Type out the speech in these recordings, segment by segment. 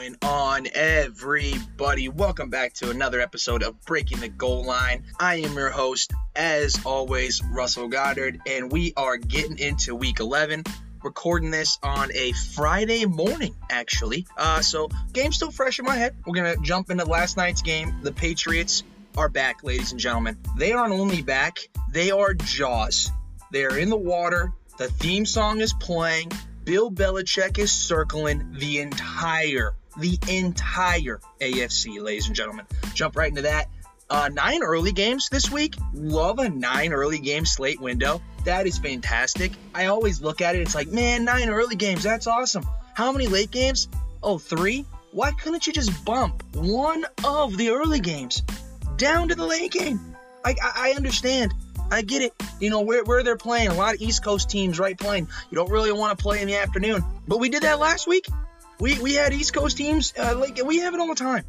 going on, everybody? Welcome back to another episode of Breaking the Goal Line. I am your host, as always, Russell Goddard, and we are getting into week 11. Recording this on a Friday morning, actually. Uh, so, game still fresh in my head. We're gonna jump into last night's game. The Patriots are back, ladies and gentlemen. They aren't only back, they are Jaws. They are in the water. The theme song is playing. Bill Belichick is circling the entire, the entire AFC, ladies and gentlemen. Jump right into that. Uh, nine early games this week. Love a nine early game slate window. That is fantastic. I always look at it. It's like, man, nine early games. That's awesome. How many late games? Oh, three. Why couldn't you just bump one of the early games down to the late game? I, I, I understand I get it. You know, where, where they're playing, a lot of East Coast teams, right, playing. You don't really want to play in the afternoon. But we did that last week. We, we had East Coast teams, uh, like, we have it all the time.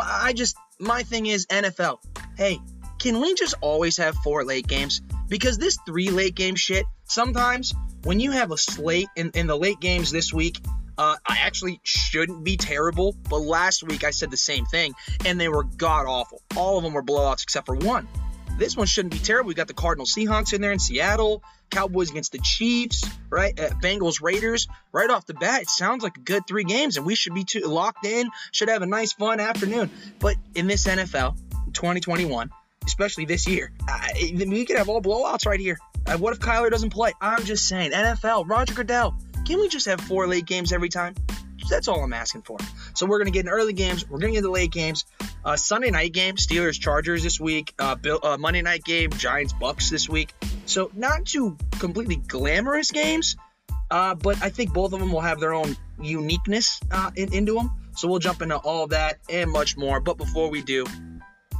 I just, my thing is NFL. Hey, can we just always have four late games? Because this three late game shit, sometimes when you have a slate in, in the late games this week, uh, I actually shouldn't be terrible, but last week I said the same thing, and they were god awful. All of them were blowouts except for one. This one shouldn't be terrible. We got the Cardinal Seahawks in there in Seattle, Cowboys against the Chiefs, right? Uh, Bengals Raiders. Right off the bat, it sounds like a good three games, and we should be too, locked in. Should have a nice, fun afternoon. But in this NFL, 2021, especially this year, I, we could have all blowouts right here. Uh, what if Kyler doesn't play? I'm just saying, NFL, Roger Goodell, can we just have four late games every time? That's all I'm asking for. So we're gonna get in early games. We're gonna get the late games. Uh, Sunday night game, Steelers Chargers this week. Uh, Bill, uh, Monday night game, Giants Bucks this week. So not two completely glamorous games, uh, but I think both of them will have their own uniqueness uh, in, into them. So we'll jump into all that and much more. But before we do,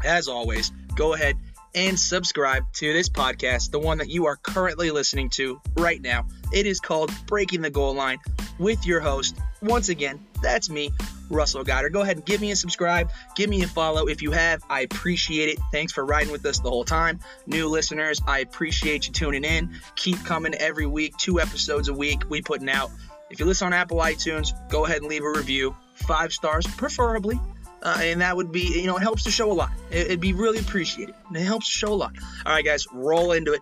as always, go ahead and subscribe to this podcast, the one that you are currently listening to right now. It is called Breaking the Goal Line with your host. Once again, that's me, Russell Goddard. Go ahead and give me a subscribe, give me a follow if you have. I appreciate it. Thanks for riding with us the whole time. New listeners, I appreciate you tuning in. Keep coming every week, two episodes a week we putting out. If you listen on Apple iTunes, go ahead and leave a review. Five stars, preferably. Uh, and that would be, you know, it helps to show a lot. It, would be really appreciated. It helps to show a lot. All right, guys, roll into it.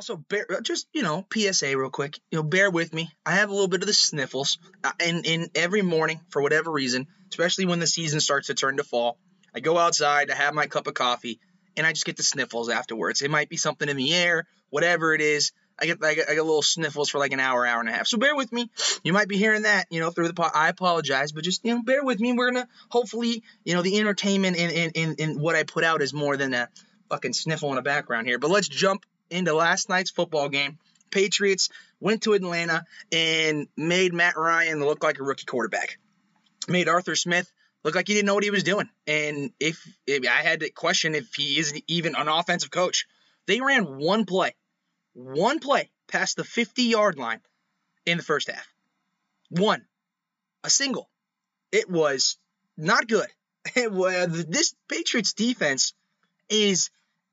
Also, bear, uh, just you know, PSA real quick. You know, bear with me. I have a little bit of the sniffles, uh, and in every morning for whatever reason, especially when the season starts to turn to fall, I go outside, I have my cup of coffee, and I just get the sniffles afterwards. It might be something in the air, whatever it is. I get, I get, I get little sniffles for like an hour, hour and a half. So bear with me. You might be hearing that, you know, through the pod. I apologize, but just you know, bear with me. We're gonna hopefully, you know, the entertainment in in, in, in what I put out is more than a fucking sniffle in the background here. But let's jump into last night's football game. Patriots went to Atlanta and made Matt Ryan look like a rookie quarterback. Made Arthur Smith look like he didn't know what he was doing. And if, if I had to question if he is even an offensive coach, they ran one play one play past the 50 yard line in the first half. One. A single. It was not good. It was, this Patriots defense is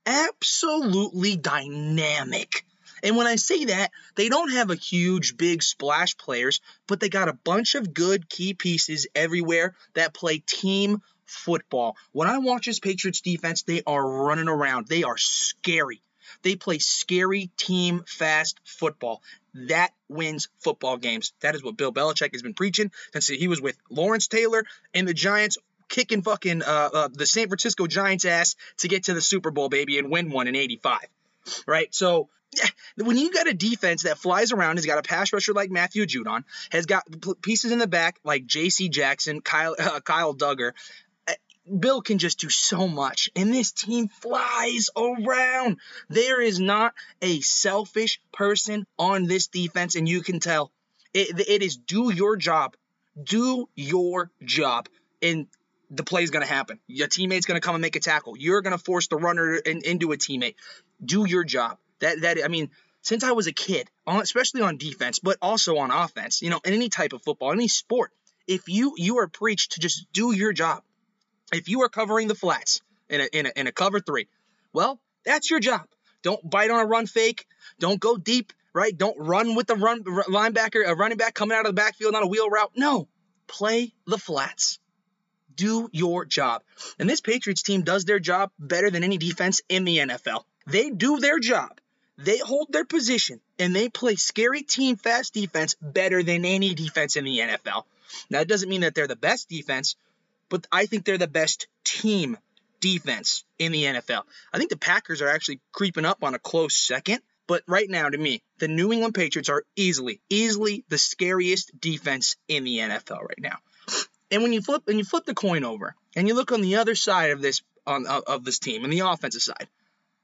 absolutely dynamic. And when I say that, they don't have a huge, big splash players, but they got a bunch of good key pieces everywhere that play team football. When I watch this Patriots defense, they are running around. They are scary. They play scary team fast football. That wins football games. That is what Bill Belichick has been preaching since he was with Lawrence Taylor and the Giants kicking fucking uh, uh, the San Francisco Giants ass to get to the Super Bowl, baby, and win one in 85. Right? So when you got a defense that flies around, has got a pass rusher like Matthew Judon, has got pieces in the back like J.C. Jackson, Kyle, uh, Kyle Dugger, Bill can just do so much, and this team flies around. There is not a selfish person on this defense, and you can tell. It, it is do your job. Do your job. And the play is going to happen. Your teammate's going to come and make a tackle. You're going to force the runner in, into a teammate. Do your job. That that I mean, since I was a kid, especially on defense, but also on offense, you know, in any type of football, any sport, if you you are preached to just do your job, if you are covering the flats in a, in a, in a cover three, well, that's your job. Don't bite on a run fake. Don't go deep, right? Don't run with the run linebacker, a running back coming out of the backfield on a wheel route. No, play the flats. Do your job. And this Patriots team does their job better than any defense in the NFL. They do their job. They hold their position and they play scary team fast defense better than any defense in the NFL. Now, it doesn't mean that they're the best defense, but I think they're the best team defense in the NFL. I think the Packers are actually creeping up on a close second. But right now, to me, the New England Patriots are easily, easily the scariest defense in the NFL right now. And when you flip and you flip the coin over and you look on the other side of this on of this team, and the offensive side,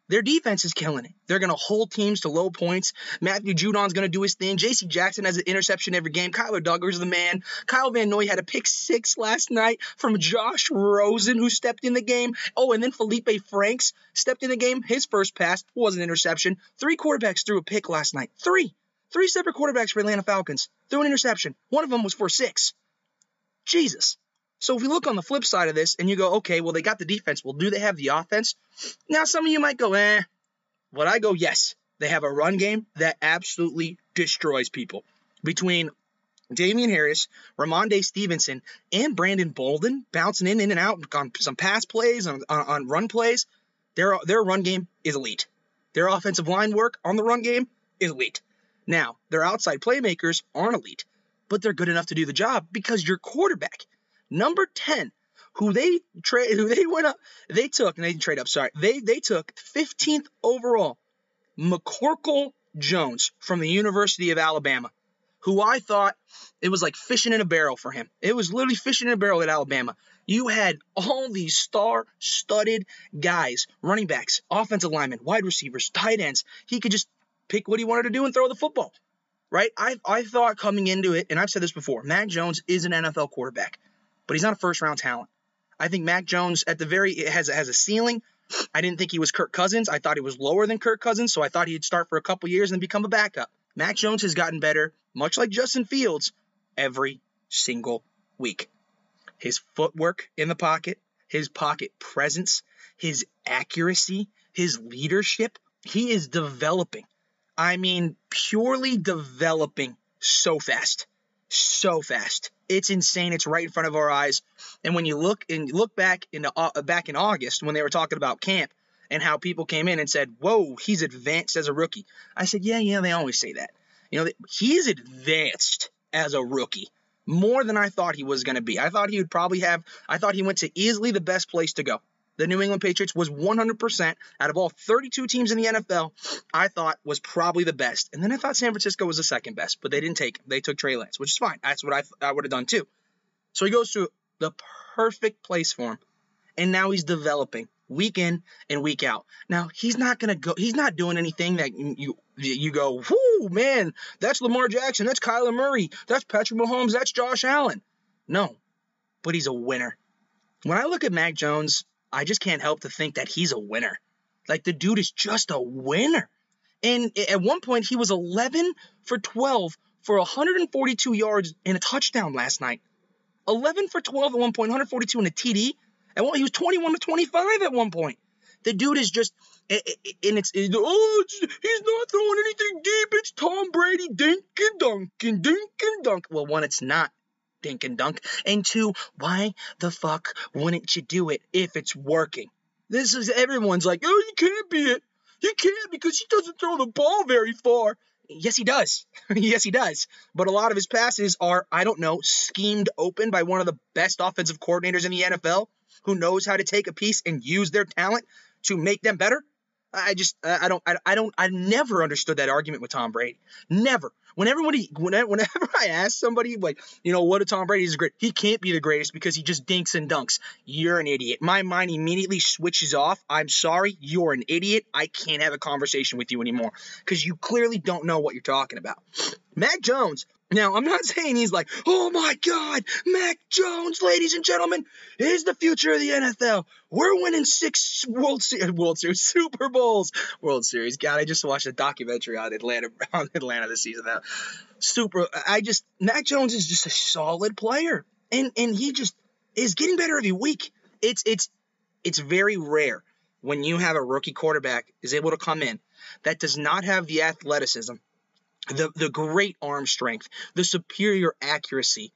their defense is killing it. They're going to hold teams to low points. Matthew Judon's going to do his thing. J.C. Jackson has an interception every game. Kyler Dugger's the man. Kyle Van Noy had a pick six last night from Josh Rosen, who stepped in the game. Oh, and then Felipe Franks stepped in the game. His first pass was an interception. Three quarterbacks threw a pick last night. Three. Three separate quarterbacks for Atlanta Falcons threw an interception. One of them was for six. Jesus. So if you look on the flip side of this and you go, okay, well, they got the defense. Well, do they have the offense? Now, some of you might go, eh. But I go, yes. They have a run game that absolutely destroys people. Between Damien Harris, Rhamondre Stevenson, and Brandon Bolden bouncing in, in and out on some pass plays, on, on, on run plays, their, their run game is elite. Their offensive line work on the run game is elite. Now, their outside playmakers aren't elite, but they're good enough to do the job because your quarterback number 10, who they trade, who they went up, they took, and they didn't trade up, sorry, they they took 15th overall, McCorkle Jones from the University of Alabama, who I thought it was like fishing in a barrel for him. It was literally fishing in a barrel at Alabama. You had all these star-studded guys, running backs, offensive linemen, wide receivers, tight ends. He could just pick what he wanted to do and throw the football. Right? I, I thought coming into it, and I've said this before, Mac Jones is an NFL quarterback but he's not a first round talent. I think Mac Jones at the very has has a ceiling. I didn't think he was Kirk Cousins. I thought he was lower than Kirk Cousins, so I thought he'd start for a couple years and become a backup. Mac Jones has gotten better, much like Justin Fields, every single week. His footwork in the pocket, his pocket presence, his accuracy, his leadership, he is developing. I mean, purely developing so fast. So fast. It's insane. It's right in front of our eyes. And when you look and look back in uh, back in August when they were talking about camp and how people came in and said, "Whoa, he's advanced as a rookie." I said, "Yeah, yeah, they always say that." You know, he's advanced as a rookie more than I thought he was going to be. I thought he would probably have. I thought he went to easily the best place to go the New England Patriots was 100% out of all 32 teams in the NFL, I thought was probably the best. And then I thought San Francisco was the second best, but they didn't take him. They took Trey Lance, which is fine. That's what I, I would have done too. So he goes to the perfect place for him. And now he's developing week in and week out. Now he's not gonna go. He's not doing anything that you you go, whoo man, that's Lamar Jackson, that's Kyler Murray, that's Patrick Mahomes, that's Josh Allen. No, but he's a winner. When I look at Mac Jones, I just can't help to think that he's a winner. Like the dude is just a winner. And at one point, he was 11 for 12 for 142 yards and a touchdown last night. 11 for 12 at one point, 142 in a TD. And well, he was 21 to 25 at one point. The dude is just, and it's, oh, it's, he's not throwing anything deep. It's Tom Brady, dink and dunk and dink and dunk. Well, one, it's not dink and dunk. And two, why the fuck wouldn't you do it if it's working? This is everyone's like, oh, you can't be it. You can't because he doesn't throw the ball very far. Yes, he does. yes, he does. But a lot of his passes are, I don't know, schemed open by one of the best offensive coordinators in the NFL who knows how to take a piece and use their talent to make them better. I just I don't I, I don't I never understood that argument with Tom Brady. Never. When everybody whenever, whenever I ask somebody like you know what a Tom Brady is great, he can't be the greatest because he just dinks and dunks. You're an idiot. My mind immediately switches off. I'm sorry, you're an idiot. I can't have a conversation with you anymore because you clearly don't know what you're talking about. Mac Jones now, I'm not saying he's like, oh my God, Mac Jones, ladies and gentlemen, is the future of the NFL. We're winning six World Series, World Series, Super Bowls, World Series. God, I just watched a documentary on Atlanta, on Atlanta this season. That super. I just Mac Jones is just a solid player, and and he just is getting better every week. It's it's it's very rare when you have a rookie quarterback is able to come in that does not have the athleticism the the great arm strength, the superior accuracy,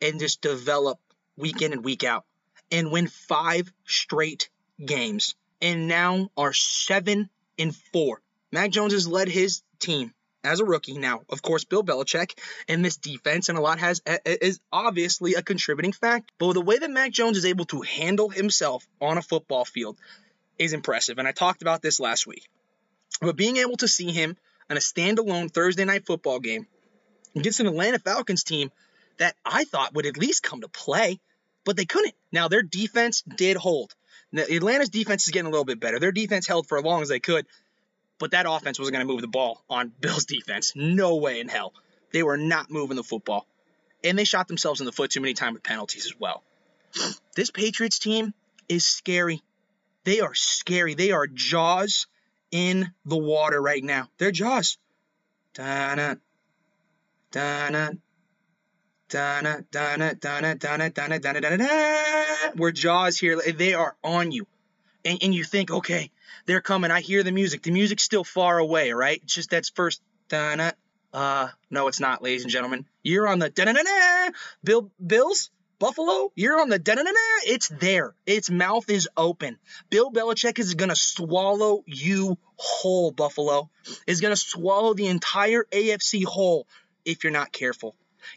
and just develop week in and week out and win five straight games and now are seven and four. Mac Jones has led his team as a rookie. Now, of course, Bill Belichick and this defense and a lot has is obviously a contributing factor. But the way that Mac Jones is able to handle himself on a football field is impressive. And I talked about this last week. But being able to see him on a standalone Thursday night football game against an Atlanta Falcons team that I thought would at least come to play, but they couldn't. Now, their defense did hold. Now, Atlanta's defense is getting a little bit better. Their defense held for as long as they could, but that offense wasn't going to move the ball on Bill's defense. No way in hell. They were not moving the football. And they shot themselves in the foot too many times with penalties as well. This Patriots team is scary. They are scary. They are jaws in the water right now. They're jaws. Da-na, da-na, da-na, da-na, da-na, da-na, da-na, da-na, We're jaws here. They are on you. And, and you think, okay, they're coming. I hear the music. The music's still far away, right? It's just that's first da-na. Uh, no, it's not, ladies and gentlemen. You're on the da-na-na-na. Bill Bills Buffalo, you're on the da na na It's there. Its mouth is open. Bill Belichick is going to swallow you whole, Buffalo. Is going to swallow the entire AFC whole if you're not careful.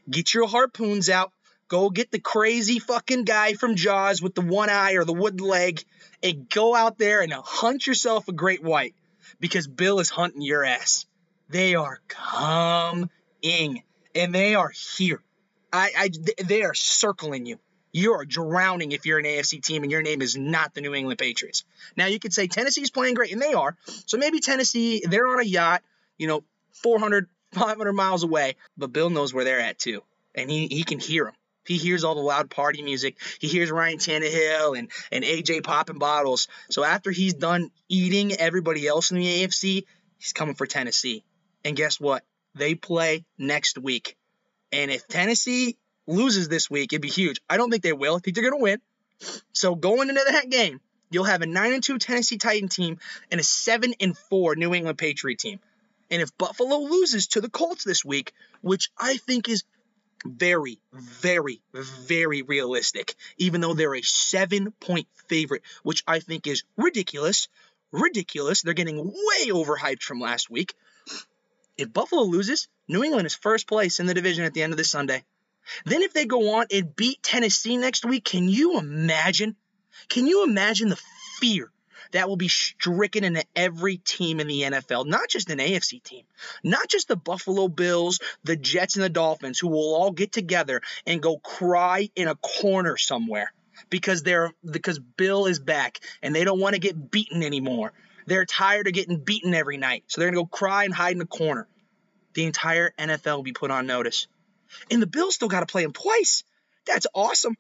Get your harpoons out. Go get the crazy fucking guy from Jaws with the one eye or the wood leg and go out there and hunt yourself a great white because Bill is hunting your ass. They are coming and they are here. I, I, they are circling you. You are drowning if you're an AFC team and your name is not the New England Patriots. Now you could say Tennessee's playing great, and they are. So maybe Tennessee, they're on a yacht, you know, 400, 500 miles away, but Bill knows where they're at too, and he, he can hear them. He hears all the loud party music. He hears Ryan Tannehill and, and AJ popping bottles. So after he's done eating everybody else in the AFC, he's coming for Tennessee. And guess what? They play next week. And if Tennessee loses this week, it'd be huge. I don't think they will. I think they're going to win. So going into that game, you'll have a 9 and 2 Tennessee Titan team and a 7 and 4 New England Patriot team. And if Buffalo loses to the Colts this week, which I think is very, very, very realistic, even though they're a seven point favorite, which I think is ridiculous. Ridiculous. They're getting way overhyped from last week. If Buffalo loses, New England is first place in the division at the end of this Sunday. Then if they go on and beat Tennessee next week, can you imagine? Can you imagine the fear that will be stricken into every team in the NFL, not just an AFC team, not just the Buffalo Bills, the Jets, and the Dolphins, who will all get together and go cry in a corner somewhere because they're because Bill is back and they don't want to get beaten anymore. They're tired of getting beaten every night. So they're to go cry and hide in a corner. The entire NFL will be put on notice. And the Bills still got to play them twice. That's awesome.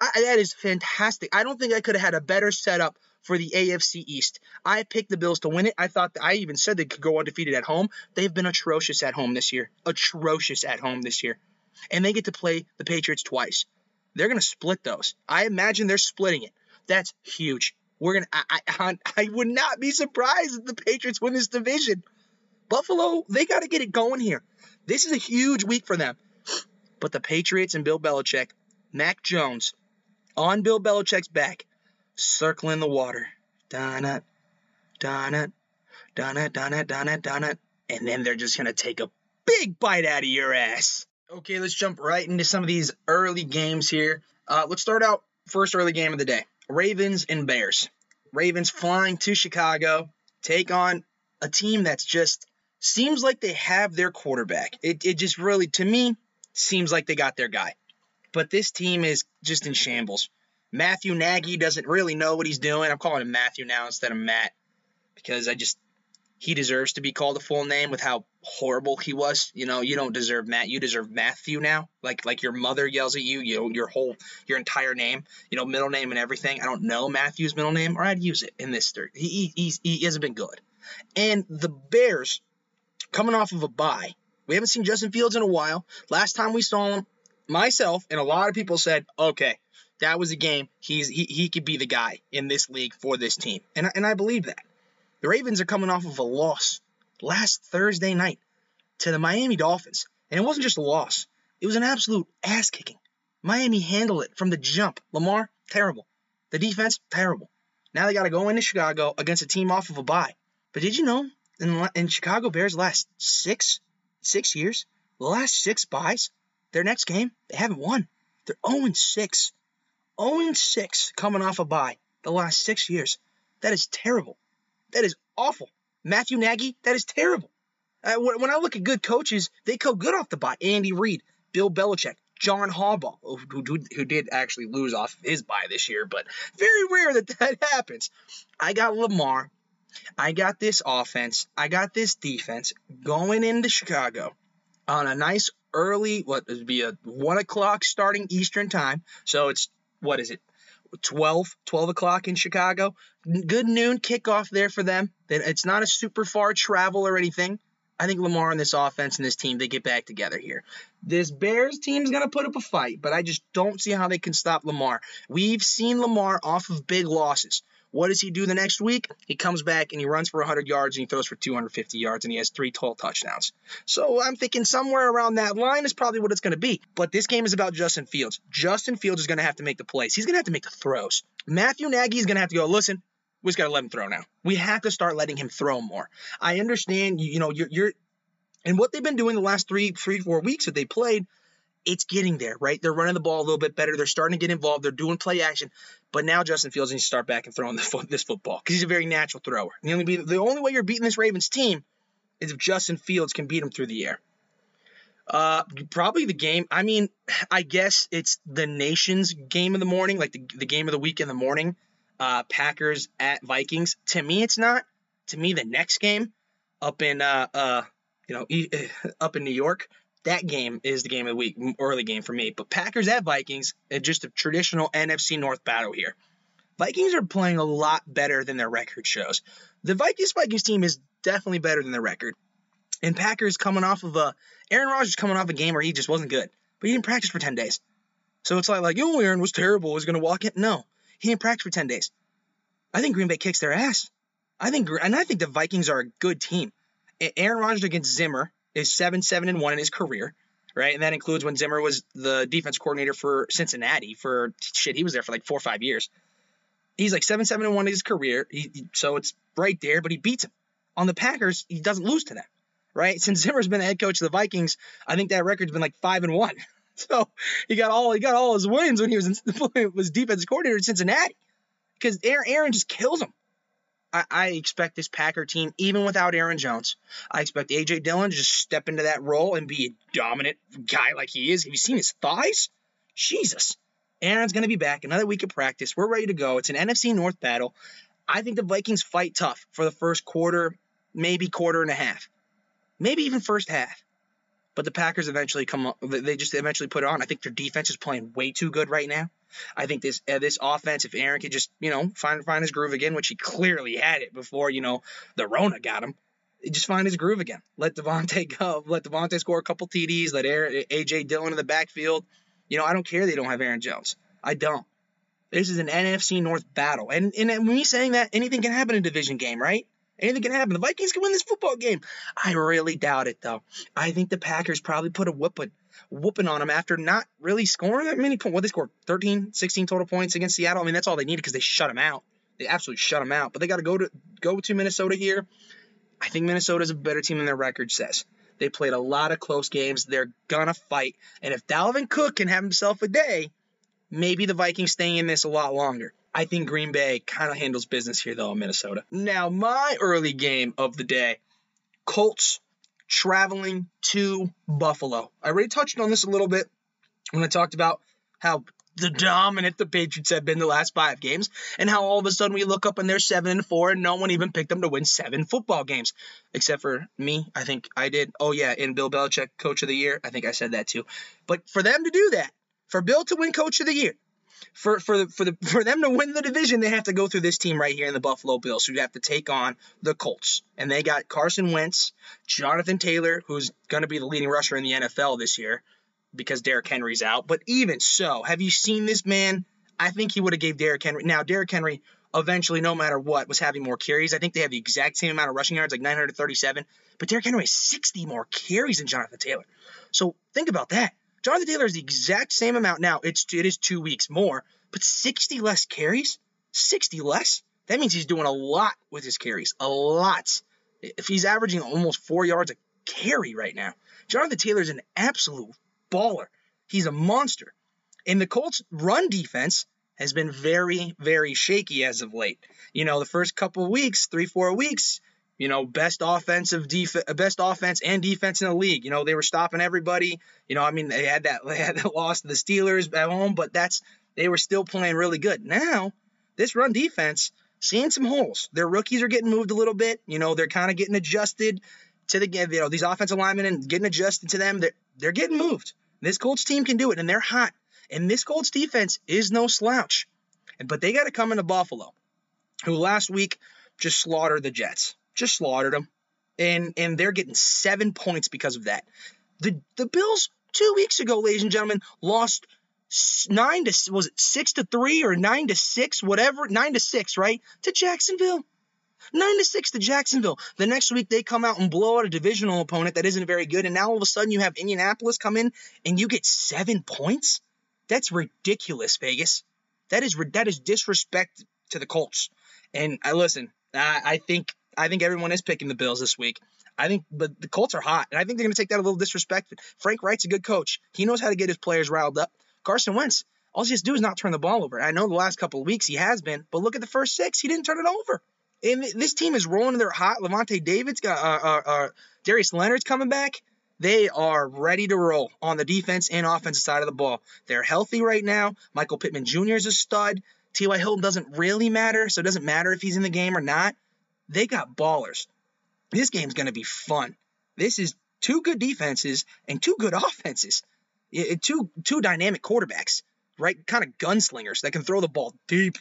I, that is fantastic. I don't think I could have had a better setup for the AFC East. I picked the Bills to win it. I thought I even said they could go undefeated at home. They've been atrocious at home this year. Atrocious at home this year. And they get to play the Patriots twice. They're going to split those. I imagine they're splitting it. That's huge. We're gonna. I, I, I would not be surprised if the Patriots win this division. Buffalo, they got to get it going here. This is a huge week for them. But the Patriots and Bill Belichick, Mac Jones, on Bill Belichick's back, circling the water. Donna, Donna, Donna, Donna, Donna, Donna. And then they're just gonna take a big bite out of your ass. Okay, let's jump right into some of these early games here. Uh, let's start out first early game of the day. Ravens and Bears. Ravens flying to Chicago, take on a team that's just seems like they have their quarterback. It, it just really, to me, seems like they got their guy. But this team is just in shambles. Matthew Nagy doesn't really know what he's doing. I'm calling him Matthew now instead of Matt because I just he deserves to be called a full name with how horrible he was. You know, you don't deserve Matt. You deserve Matthew now. Like like your mother yells at you, you know, your whole your entire name, you know, middle name and everything. I don't know Matthew's middle name, or I'd use it in this third. He he's, he hasn't been good. And the Bears coming off of a bye. We haven't seen Justin Fields in a while. Last time we saw him, myself and a lot of people said, okay, that was a game. He's he, he could be the guy in this league for this team. And and I believe that. The Ravens are coming off of a loss last Thursday night. to the Miami Dolphins. And it wasn't just a loss, it was an absolute ass kicking. Miami handled it from the jump. Lamar, terrible. The defense, terrible. Now they got to go into Chicago against a team off of a bye. But did you know in, in Chicago Bears last six six years, the last six byes, their next game they haven't won. They're 0 6. 0 6 coming off a bye the last six years. That is terrible. That is awful. Matthew Nagy, that is terrible. Uh, when I look at good coaches, they come good off the bye. Andy Reid, Bill Belichick, John Harbaugh, who, who, who, did actually lose off his bye this year, but very rare that that happens. I got Lamar. I got this offense. I got this defense going into Chicago on a nice early, what would be a one o'clock starting Eastern time. So it's what is it? 12, 12 o'clock in Chicago. Good noon kickoff there for them. It's not a super far travel or anything. I think Lamar and this offense and this team, they get back together here. This Bears team's going to put up a fight, but I just don't see how they can stop Lamar. We've seen Lamar off of big losses. What does he do the next week? He comes back and he runs for 100 yards and he throws for 250 yards and he has three total touchdowns. So I'm thinking somewhere around that line is probably what it's going to be. But this game is about Justin Fields. Justin Fields is going to have to make the plays. He's going to have to make the throws. Matthew Nagy is going to have to go, listen, we just got to let him throw now. We have to start letting him throw more. I understand, you, you know, you're, you're, and what they've been doing the last three, three, four weeks that they played, it's getting there, right? They're running the ball a little bit better. They're starting to get involved. They're doing play action. But now Justin Fields needs to start back and throwing the, this football because he's a very natural thrower. The only, the only way you're beating this Ravens team is if Justin Fields can beat him through the air. Uh, probably the game. I mean, I guess it's the nation's game of the morning, like the, the game of the week in the morning uh, Packers at Vikings. To me, it's not. To me, the next game up in uh, uh, you know up in New York, that game is the game of the week, early game for me. But Packers at Vikings, uh, just a traditional NFC North battle here. Vikings are playing a lot better than their record shows. The Vikings Vikings team is definitely better than their record. And Packers coming off of a Aaron Rodgers coming off a game where he just wasn't good, but he didn't practice for 10 days. So it's like like, oh, Aaron was terrible. Was going to walk in? No, he didn't practice for 10 days. I think Green Bay kicks their ass. I think, and I think the Vikings are a good team. Aaron Rodgers against Zimmer is seven, seven, and one in his career, right? And that includes when Zimmer was the defense coordinator for Cincinnati for shit. He was there for like four or five years. He's like seven, seven, and one in his career. He, so it's right there, but he beats him. On the Packers, he doesn't lose to them, right? Since Zimmer's been the head coach of the Vikings, I think that record's been like five and one. So he got all he got all his wins when he was in, was defense coordinator in Cincinnati because Aaron, Aaron just kills him. I, I, expect this Packer team, even without Aaron Jones, I expect AJ Dillon to just step into that role and be a dominant guy like he is. Have you seen his thighs? Jesus. Aaron's going to be back. Another week of practice. We're ready to go. It's an NFC North battle. I think the Vikings fight tough for the first quarter, maybe quarter and a half, maybe even first half. But the Packers eventually come they just eventually put it on. I think their defense is playing way too good right now. I think this uh, this offense, if Aaron could just you know find find his groove again, which he clearly had it before you know the Rona got him, just find his groove again. Let Davante go. Let Davante score a couple TDs. Let Aaron, AJ Dillon in the backfield. You know I don't care they don't have Aaron Jones. I don't. This is an NFC North battle, and and me saying that anything can happen in a division game, right? Anything can happen. The Vikings can win this football game. I really doubt it, though. I think the Packers probably put a whooping, whooping on them after not really scoring that many points. What they scored 13, 16 total points against Seattle. I mean, that's all they needed because they shut them out. They absolutely shut them out. But they got to go to go to Minnesota here. I think Minnesota's a better team than their record says. They played a lot of close games. They're gonna fight. And if Dalvin Cook can have himself a day, maybe the Vikings stay in this a lot longer. I think Green Bay kind of handles business here, though, in Minnesota. Now, my early game of the day Colts traveling to Buffalo. I already touched on this a little bit when I talked about how the dominant the Patriots have been the last five games, and how all of a sudden we look up and they're seven and four, and no one even picked them to win seven football games, except for me. I think I did. Oh yeah, in Bill Belichick Coach of the Year, I think I said that too. But for them to do that, for Bill to win Coach of the Year, for for the, for the for them to win the division, they have to go through this team right here in the Buffalo Bills, who have to take on the Colts. And they got Carson Wentz, Jonathan Taylor, who's going to be the leading rusher in the NFL this year because Derrick Henry's out. But even so, have you seen this man? I think he would have gave Derrick Henry. Now Derrick Henry eventually, no matter what, was having more carries. I think they have the exact same amount of rushing yards, like 937. But Derrick Henry has 60 more carries than Jonathan Taylor. So think about that. Jonathan Taylor is the exact same amount now. It's it is two weeks more, but 60 less carries. 60 less. That means he's doing a lot with his carries. A lot. If he's averaging almost four yards a carry right now, Jonathan is an absolute baller. He's a monster. And the Colts' run defense has been very, very shaky as of late. You know, the first couple weeks, three, four weeks, you know, best offensive defense, uh, best offense and defense in the league. You know, they were stopping everybody. You know, I mean, they had that they had that loss to the Steelers at home, but that's they were still playing really good. Now, this run defense seeing some holes. Their rookies are getting moved a little bit. You know, they're kind of getting adjusted to the you know these offensive linemen and getting adjusted to them. They're they're getting moved. This Colts team can do it, and they're hot. And this Colts defense is no slouch. But they got to come into Buffalo, who last week just slaughtered the Jets, just slaughtered them, and and they're getting seven points because of that. The the Bills two weeks ago, ladies and gentlemen, lost nine to was it six to three or nine to six, whatever, nine to six, right? To Jacksonville. Nine to six to Jacksonville. The next week they come out and blow out a divisional opponent that isn't very good, and now all of a sudden you have Indianapolis come in and you get seven points. That's ridiculous, Vegas. That is that is disrespect to the Colts. And I listen. I, I think I think everyone is picking the Bills this week. I think, but the Colts are hot, and I think they're going to take that a little disrespect. Frank Reich's a good coach. He knows how to get his players riled up. Carson Wentz, all he has to do is not turn the ball over. I know the last couple of weeks he has been, but look at the first six. He didn't turn it over. And this team is rolling. They're hot. Lavonte David's got uh, uh, uh, Darius Leonard's coming back. They are ready to roll on the defense and offensive side of the ball. They're healthy right now. Michael Pittman Jr. is a stud. T.Y. Hilton doesn't really matter, so it doesn't matter if he's in the game or not. They got ballers. This game's going to be fun. This is two good defenses and two good offenses two two dynamic quarterbacks, right? Kind of gunslingers that can throw the ball deep,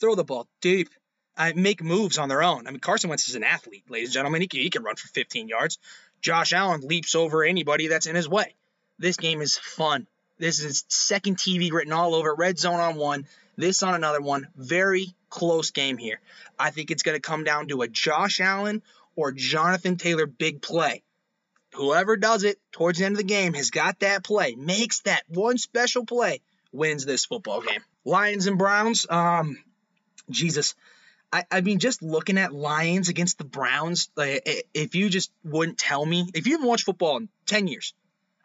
throw the ball deep, uh, make moves on their own. I mean, Carson Wentz is an athlete, ladies and gentlemen. He can, he can run for 15 yards. Josh Allen leaps over anybody that's in his way. This game is fun. This is second TV written all over. Red zone on one, this on another one. Very close game here. I think it's going to come down to a Josh Allen or Jonathan Taylor big play whoever does it towards the end of the game has got that play, makes that one special play, wins this football game. Lions and Browns, um, Jesus. I, I mean, just looking at Lions against the Browns, like, if you just wouldn't tell me, if you haven't watched football in 10 years,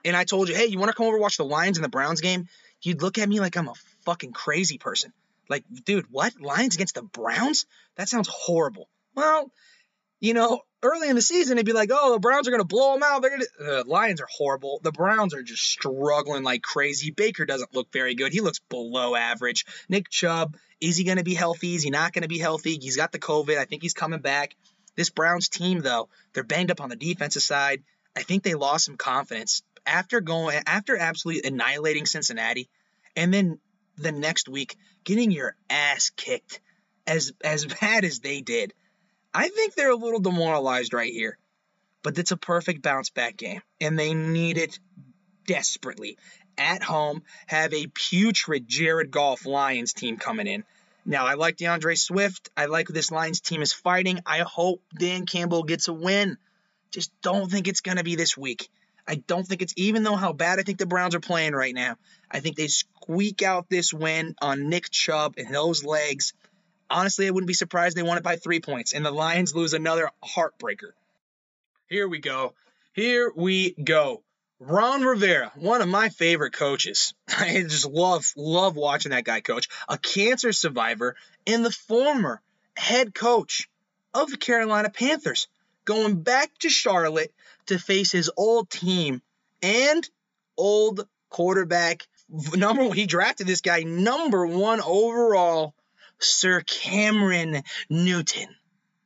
and I told you, hey, you want to come over watch the Lions and the Browns game, you'd look at me like I'm a fucking crazy person. Like, dude, what? Lions against the Browns? That sounds horrible. Well, you know, early in the season, they'd be like, oh, the Browns are going to blow them out. They're gonna... The Lions are horrible. The Browns are just struggling like crazy. Baker doesn't look very good. He looks below average. Nick Chubb, is he going to be healthy? Is he not going to be healthy? He's got the COVID. I think he's coming back. This Browns team, though, they're banged up on the defensive side. I think they lost some confidence after going after absolutely annihilating Cincinnati, and then the next week getting your ass kicked as as bad as they did. I think they're a little demoralized right here, but it's a perfect bounce back game, and they need it desperately. At home, have a putrid Jared Goff Lions team coming in. Now, I like DeAndre Swift. I like this Lions team is fighting. I hope Dan Campbell gets a win. Just don't think it's going to be this week. I don't think it's, even though how bad I think the Browns are playing right now, I think they squeak out this win on Nick Chubb and those legs Honestly, I wouldn't be surprised they won it by three points, and the Lions lose another heartbreaker. Here we go. Here we go. Ron Rivera, one of my favorite coaches. I just love, love watching that guy coach. A cancer survivor and the former head coach of the Carolina Panthers, going back to Charlotte to face his old team and old quarterback. Number he drafted this guy number one overall Sir Cameron Newton.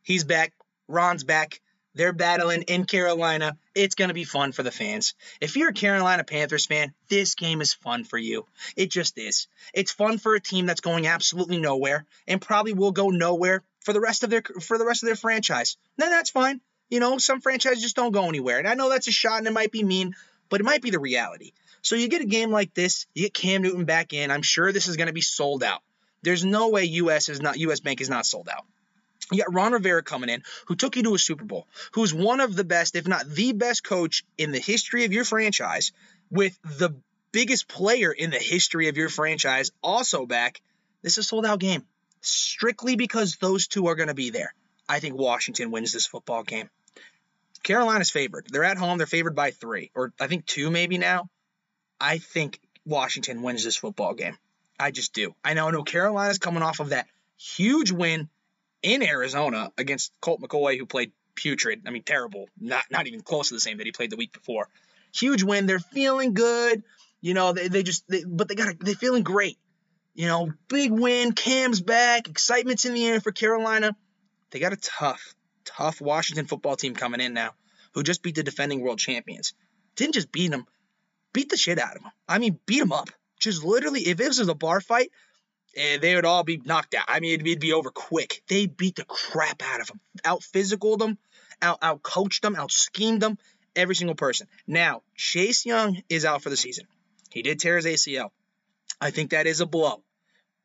He's back. Ron's back. They're battling in Carolina. It's going to be fun for the fans. If you're a Carolina Panthers fan, this game is fun for you. It just is. It's fun for a team that's going absolutely nowhere and probably will go nowhere for the rest of their for the rest of their franchise. Then that's fine. You know, some franchises just don't go anywhere. And I know that's a shot and it might be mean, but it might be the reality. So you get a game like this, you get Cam Newton back in. I'm sure this is going to be sold out. There's no way US is not US Bank is not sold out. You got Ron Rivera coming in, who took you to a Super Bowl, who's one of the best, if not the best coach in the history of your franchise, with the biggest player in the history of your franchise also back. This is a sold out game. Strictly because those two are going to be there. I think Washington wins this football game. Carolina's favored. They're at home. They're favored by three, or I think two maybe now. I think Washington wins this football game. I just do. I know, I know Carolina's coming off of that huge win in Arizona against Colt McCoy, who played putrid. I mean, terrible. Not not even close to the same that he played the week before. Huge win. They're feeling good. You know, they, they just, they, but they got, they're feeling great. You know, big win. Cam's back. Excitement's in the air for Carolina. They got a tough, tough Washington football team coming in now, who just beat the defending world champions. Didn't just beat them, beat the shit out of them. I mean, beat them up. Just literally, if this was a bar fight, eh, they would all be knocked out. I mean, it'd, it'd be over quick. They beat the crap out of them, out physical them, out out coached them, out schemed them, every single person. Now, Chase Young is out for the season. He did tear his ACL. I think that is a blow.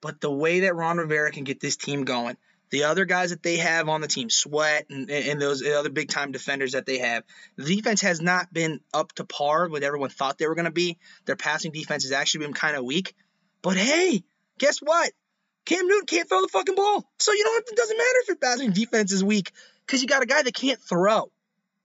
But the way that Ron Rivera can get this team going, the other guys that they have on the team, Sweat and, and those other big time defenders that they have, the defense has not been up to par with everyone thought they were going to be. Their passing defense has actually been kind of weak. But hey, guess what? Cam Newton can't throw the fucking ball. So you know it doesn't matter if your passing defense is weak because you got a guy that can't throw.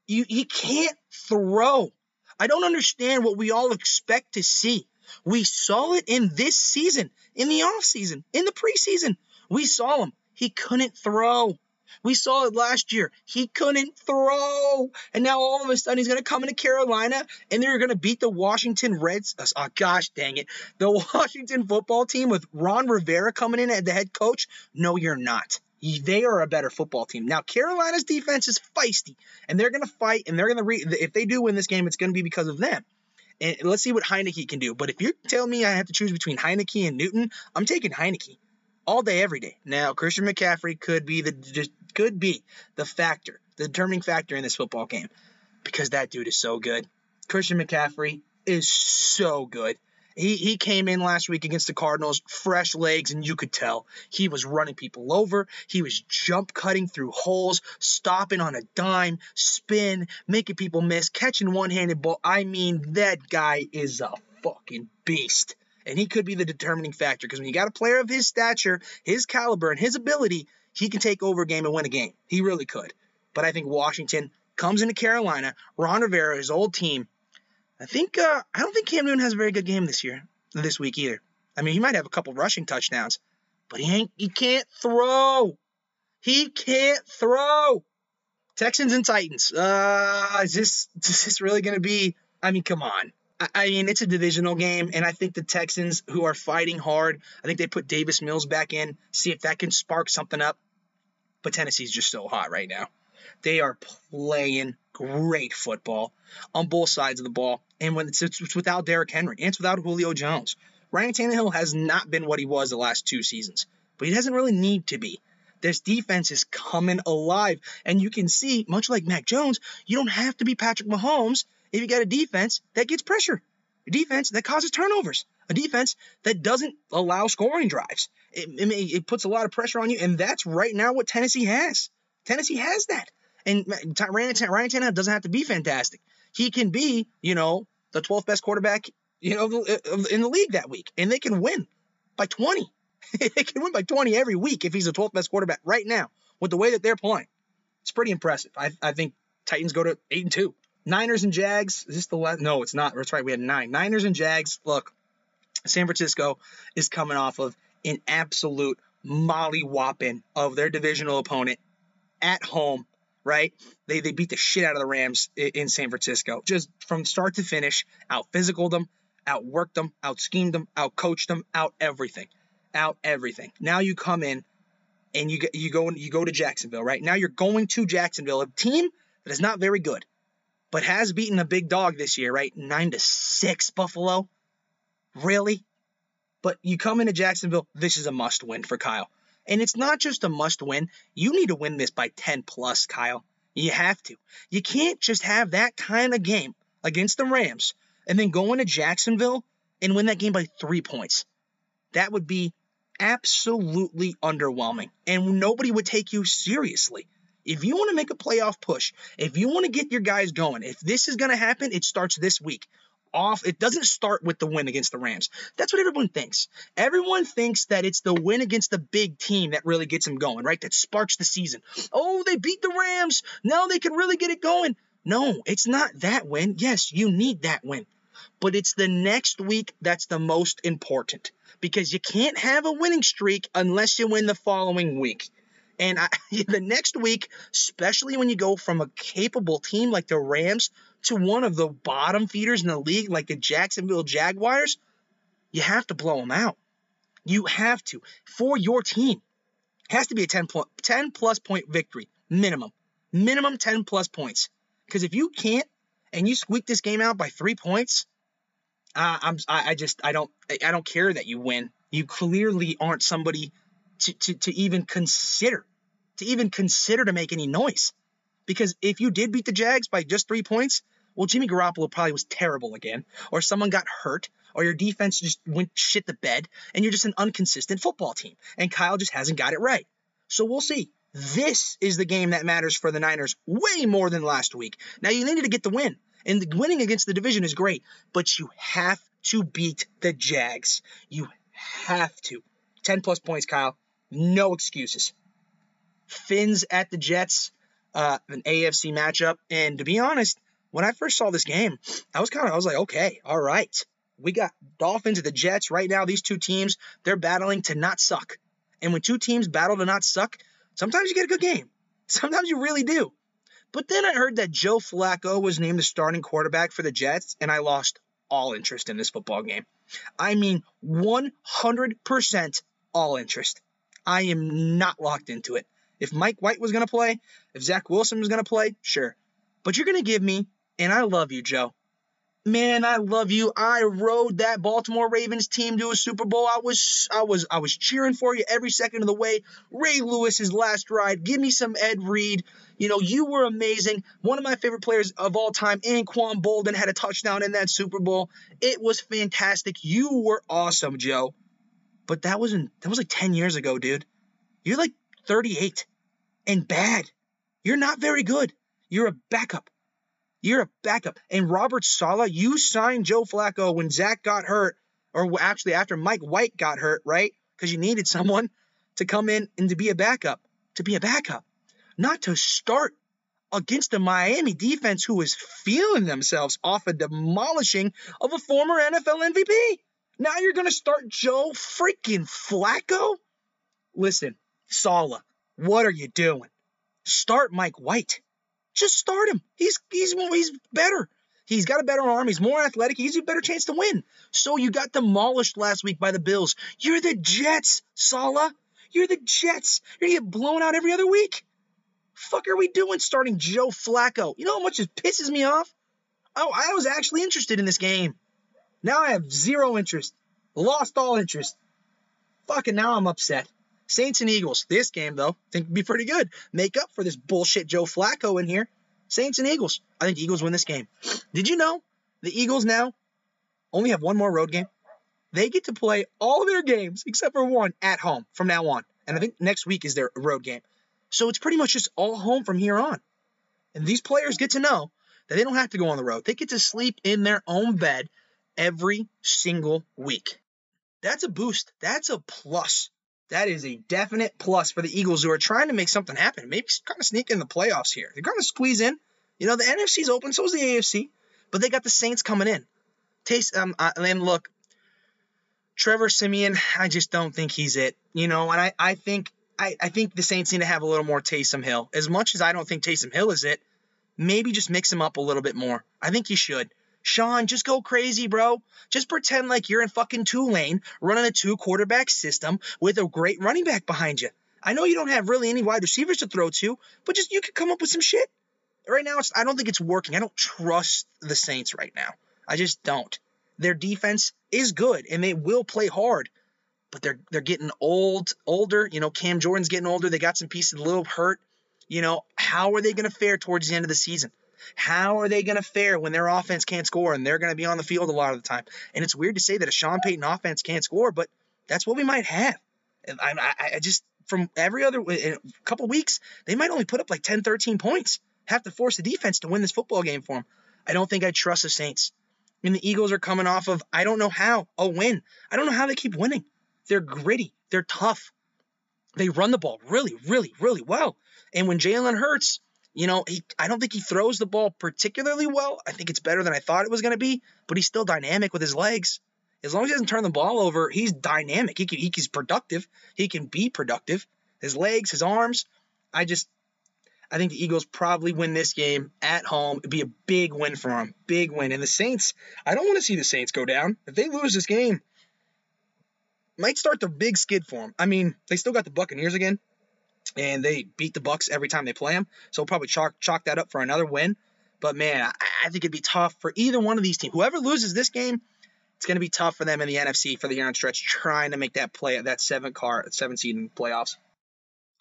You he can't throw. I don't understand what we all expect to see. We saw it in this season, in the offseason, in the preseason. We saw him. He couldn't throw. We saw it last year. He couldn't throw. And now all of a sudden he's going to come into Carolina and they're going to beat the Washington Reds. Oh, gosh dang it. The Washington football team with Ron Rivera coming in as the head coach. No, you're not. They are a better football team. Now, Carolina's defense is feisty and they're going to fight and they're going to, re- if they do win this game, it's going to be because of them. And let's see what Heinicke can do. But if you tell me I have to choose between Heinicke and Newton, I'm taking Heinicke all day, every day. Now, Christian McCaffrey could be the just could be the factor, the determining factor in this football game, because that dude is so good. Christian McCaffrey is so good. He he came in last week against the Cardinals, fresh legs, and you could tell he was running people over. He was jump cutting through holes, stopping on a dime, spin, making people miss, catching one-handed ball. I mean, that guy is a fucking beast. And he could be the determining factor because when you got a player of his stature, his caliber, and his ability, he can take over a game and win a game. He really could. But I think Washington comes into Carolina, Ron Rivera, his old team, I think uh, I don't think Cam Newton has a very good game this year, this week either. I mean, he might have a couple rushing touchdowns, but he ain't. He can't throw. He can't throw. Texans and Titans. Uh, is this is this really to be? I mean, come on. I, mean, it's a divisional game, and I think the Texans, who are fighting hard, I think they put Davis Mills back in, see if that can spark something up. But Tennessee's just so hot right now. They are playing great football on both sides of the ball. And when it's, it's without Derrick Henry and it's without Julio Jones. Ryan Tannehill has not been what he was the last two seasons, but he doesn't really need to be. This defense is coming alive. And you can see, much like Mac Jones, you don't have to be Patrick Mahomes if you got a defense that gets pressure, a defense that causes turnovers, a defense that doesn't allow scoring drives. It, it, it puts a lot of pressure on you, and that's right now what Tennessee has. Tennessee has that. And Ryan, Tannehill doesn't have to be fantastic. He can be, you know, the 12th best quarterback, you know, in the league that week, and they can win by 20. they can win by 20 every week if he's the 12th best quarterback right now with the way that they're playing. It's pretty impressive. I, I think Titans go to eight and two. Niners and Jags. Is this the last? No, it's not. That's right. We had nine. Niners and Jags. Look, San Francisco is coming off of an absolute molly whopping of their divisional opponent at home right? They, they beat the shit out of the Rams in, in San Francisco, just from start to finish, out physical them, outworked them, out schemed them, out coached them, out everything, out everything. Now you come in and you you go you go to Jacksonville, right? Now you're going to Jacksonville, a team that is not very good, but has beaten a big dog this year, right? Nine to six, Buffalo. Really? But you come into Jacksonville, this is a must win for Kyle. And it's not just a must win. You need to win this by 10 plus, Kyle. You have to. You can't just have that kind of game against the Rams and then go into Jacksonville and win that game by three points. That would be absolutely underwhelming, and nobody would take you seriously. If you want to make a playoff push, if you want to get your guys going, if this is going to happen, it starts this week. Off, it doesn't start with the win against the Rams. That's what everyone thinks. Everyone thinks that it's the win against the big team that really gets them going, right? That sparks the season. Oh, they beat the Rams. Now they can really get it going. No, it's not that win. Yes, you need that win. But it's the next week that's the most important because you can't have a winning streak unless you win the following week. And I, the next week, especially when you go from a capable team like the Rams to one of the bottom feeders in the league like the Jacksonville Jaguars, you have to blow them out. You have to for your team. It has to be a 10, point, 10 plus point victory minimum. Minimum 10 plus points. Because if you can't and you squeak this game out by three points, uh, I'm I, I just I don't I don't care that you win. You clearly aren't somebody to, to, to even consider, to even consider to make any noise. Because if you did beat the Jags by just three points, well, Jimmy Garoppolo probably was terrible again, or someone got hurt, or your defense just went shit the bed, and you're just an inconsistent football team, and Kyle just hasn't got it right. So we'll see. This is the game that matters for the Niners way more than last week. Now you needed to get the win, and winning against the division is great, but you have to beat the Jags. You have to. 10 plus points, Kyle. No excuses. Fins at the Jets, uh, an AFC matchup. And to be honest, when I first saw this game, I was kind of, I was like, okay, all right. We got Dolphins and the Jets right now. These two teams, they're battling to not suck. And when two teams battle to not suck, sometimes you get a good game. Sometimes you really do. But then I heard that Joe Flacco was named the starting quarterback for the Jets, and I lost all interest in this football game. I mean, 100% all interest. I am not locked into it. If Mike White was going to play, if Zach Wilson was going to play, sure. But you're going to give me, and I love you, Joe. Man, I love you. I rode that Baltimore Ravens team to a Super Bowl. I was I was I was cheering for you every second of the way. Ray Lewis's last ride. Give me some Ed Reed. You know, you were amazing. One of my favorite players of all time, Anquan Boldin, had a touchdown in that Super Bowl. It was fantastic. You were awesome, Joe. But that wasn't that was like 10 years ago, dude. You're like 38 and bad. You're not very good. You're a backup. You're a backup. And Robert Saleh, you signed Joe Flacco when Zach got hurt, or actually after Mike White got hurt, right? Because you needed someone to come in and to be a backup. To be a backup. Not to start against the Miami defense who was feeling themselves off a demolishing of a former NFL MVP. Now you're going to start Joe freaking Flacco? Listen, Saleh, what are you doing? Start Mike White. Just start him. He's he's he's better. He's got a better arm. He's more athletic. He's a better chance to win. So you got demolished last week by the Bills. You're the Jets, Saleh. You're the Jets. You're gonna get blown out every other week. Fuck are we doing starting Joe Flacco? You know how much it pisses me off? Oh, I was actually interested in this game. Now I have zero interest. Lost all interest. Fucking now I'm upset. Saints and Eagles. This game, though, I think would be pretty good. Make up for this bullshit Joe Flacco in here. Saints and Eagles. I think Eagles win this game. Did you know the Eagles now only have one more road game? They get to play all their games except for one at home from now on. And I think next week is their road game. So it's pretty much just all home from here on. And these players get to know that they don't have to go on the road. They get to sleep in their own bed every single week. That's a boost. That's a plus. That is a definite plus for the Eagles who are trying to make something happen. Maybe kind of sneak in the playoffs here. They're going to squeeze in. You know, the NFC's open, so is the AFC, but they got the Saints coming in. Taste um uh, and look, Trevor Siemian, I just don't think he's it. You know, and I, I think I, I think the Saints need to have a little more Taysom Hill. As much as I don't think Taysom Hill is it, maybe just mix him up a little bit more. I think you should. Sean, just go crazy, bro. Just pretend like you're in fucking Tulane running a two quarterback system with a great running back behind you. I know you don't have really any wide receivers to throw to, but just you could come up with some shit. Right now, I don't think it's working. I don't trust the Saints right now. I just don't. Their defense is good and they will play hard, but they're they're getting old, older. You know, Cam Jordan's getting older. They got some pieces a little hurt. You know, how are they going to fare towards the end of the season? How are they going to fare when their offense can't score and they're going to be on the field a lot of the time? And it's weird to say that a Sean Payton offense can't score, but that's what we might have. I, I, I just from every other couple weeks, they might only put up like 10, 13 points. Have to force the defense to win this football game for them. I don't think I trust the Saints. And the Eagles are coming off of I don't know how a win. I don't know how they keep winning. They're gritty. They're tough. They run the ball really, really, really well. And when Jalen Hurts, you know, he, I don't think he throws the ball particularly well. I think it's better than I thought it was going to be, but he's still dynamic with his legs. As long as he doesn't turn the ball over, he's dynamic. He can, he, he's productive. He can be productive. His legs, his arms. I just, I think the Eagles probably win this game at home. It'd be a big win for them. Big win. And the Saints, I don't want to see the Saints go down. If they lose this game, might start the big skid for them. I mean, they still got the Buccaneers again, and they beat the Bucks every time they play them. So we'll probably chalk chalk that up for another win. But man, I, I think it'd be tough for either one of these teams. Whoever loses this game, it's going to be tough for them in the NFC for the year on stretch, trying to make that play that seven car seven seed in playoffs.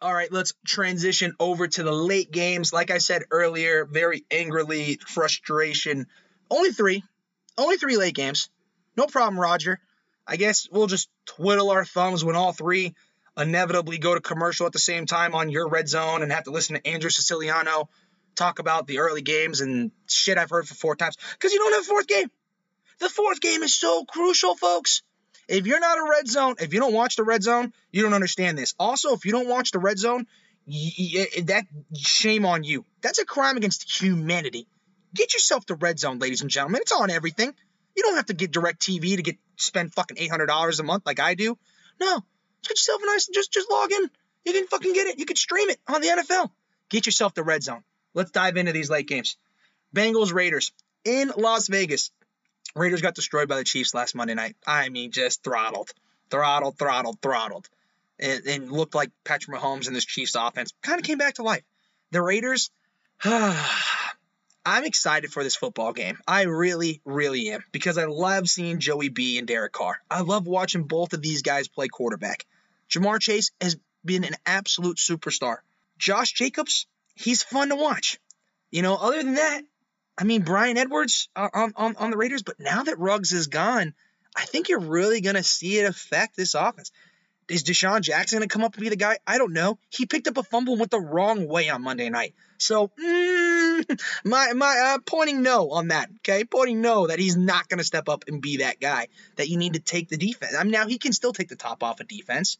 All right, let's transition over to the late games. Like I said earlier, very angrily, frustration. Only three, only three late games. No problem, Roger. I guess we'll just twiddle our thumbs when all three inevitably go to commercial at the same time on your red zone and have to listen to Andrew Siciliano talk about the early games and shit I've heard for four times because you don't have a fourth game. The fourth game is so crucial, folks. If you're not a red zone, if you don't watch the red zone, you don't understand this. Also, if you don't watch the red zone, that shame on you. That's a crime against humanity. Get yourself the red zone, ladies and gentlemen. It's on everything. You don't have to get DirecTV to get spend fucking eight hundred dollars a month like I do. No, get yourself a nice just just log in. You can fucking get it. You can stream it on the NFL. Get yourself the red zone. Let's dive into these late games. Bengals Raiders in Las Vegas. Raiders got destroyed by the Chiefs last Monday night. I mean, just throttled, throttled, throttled, throttled. And, and looked like Patrick Mahomes and this Chiefs offense kind of came back to life. The Raiders, I'm excited for this football game. I really, really am because I love seeing Joey B and Derek Carr. I love watching both of these guys play quarterback. Ja'Marr Chase has been an absolute superstar. Josh Jacobs, he's fun to watch. You know, other than that, I mean, Bryan Edwards on, on, on the Raiders, but now that Ruggs is gone, I think you're really going to see it affect this offense. Is DeSean Jackson going to come up and be the guy? I don't know. He picked up a fumble and went the wrong way on Monday night. So, mm, my my uh, pointing no on that. Okay, pointing no that he's not going to step up and be that guy that you need to take the defense. I mean, now he can still take the top off of defense.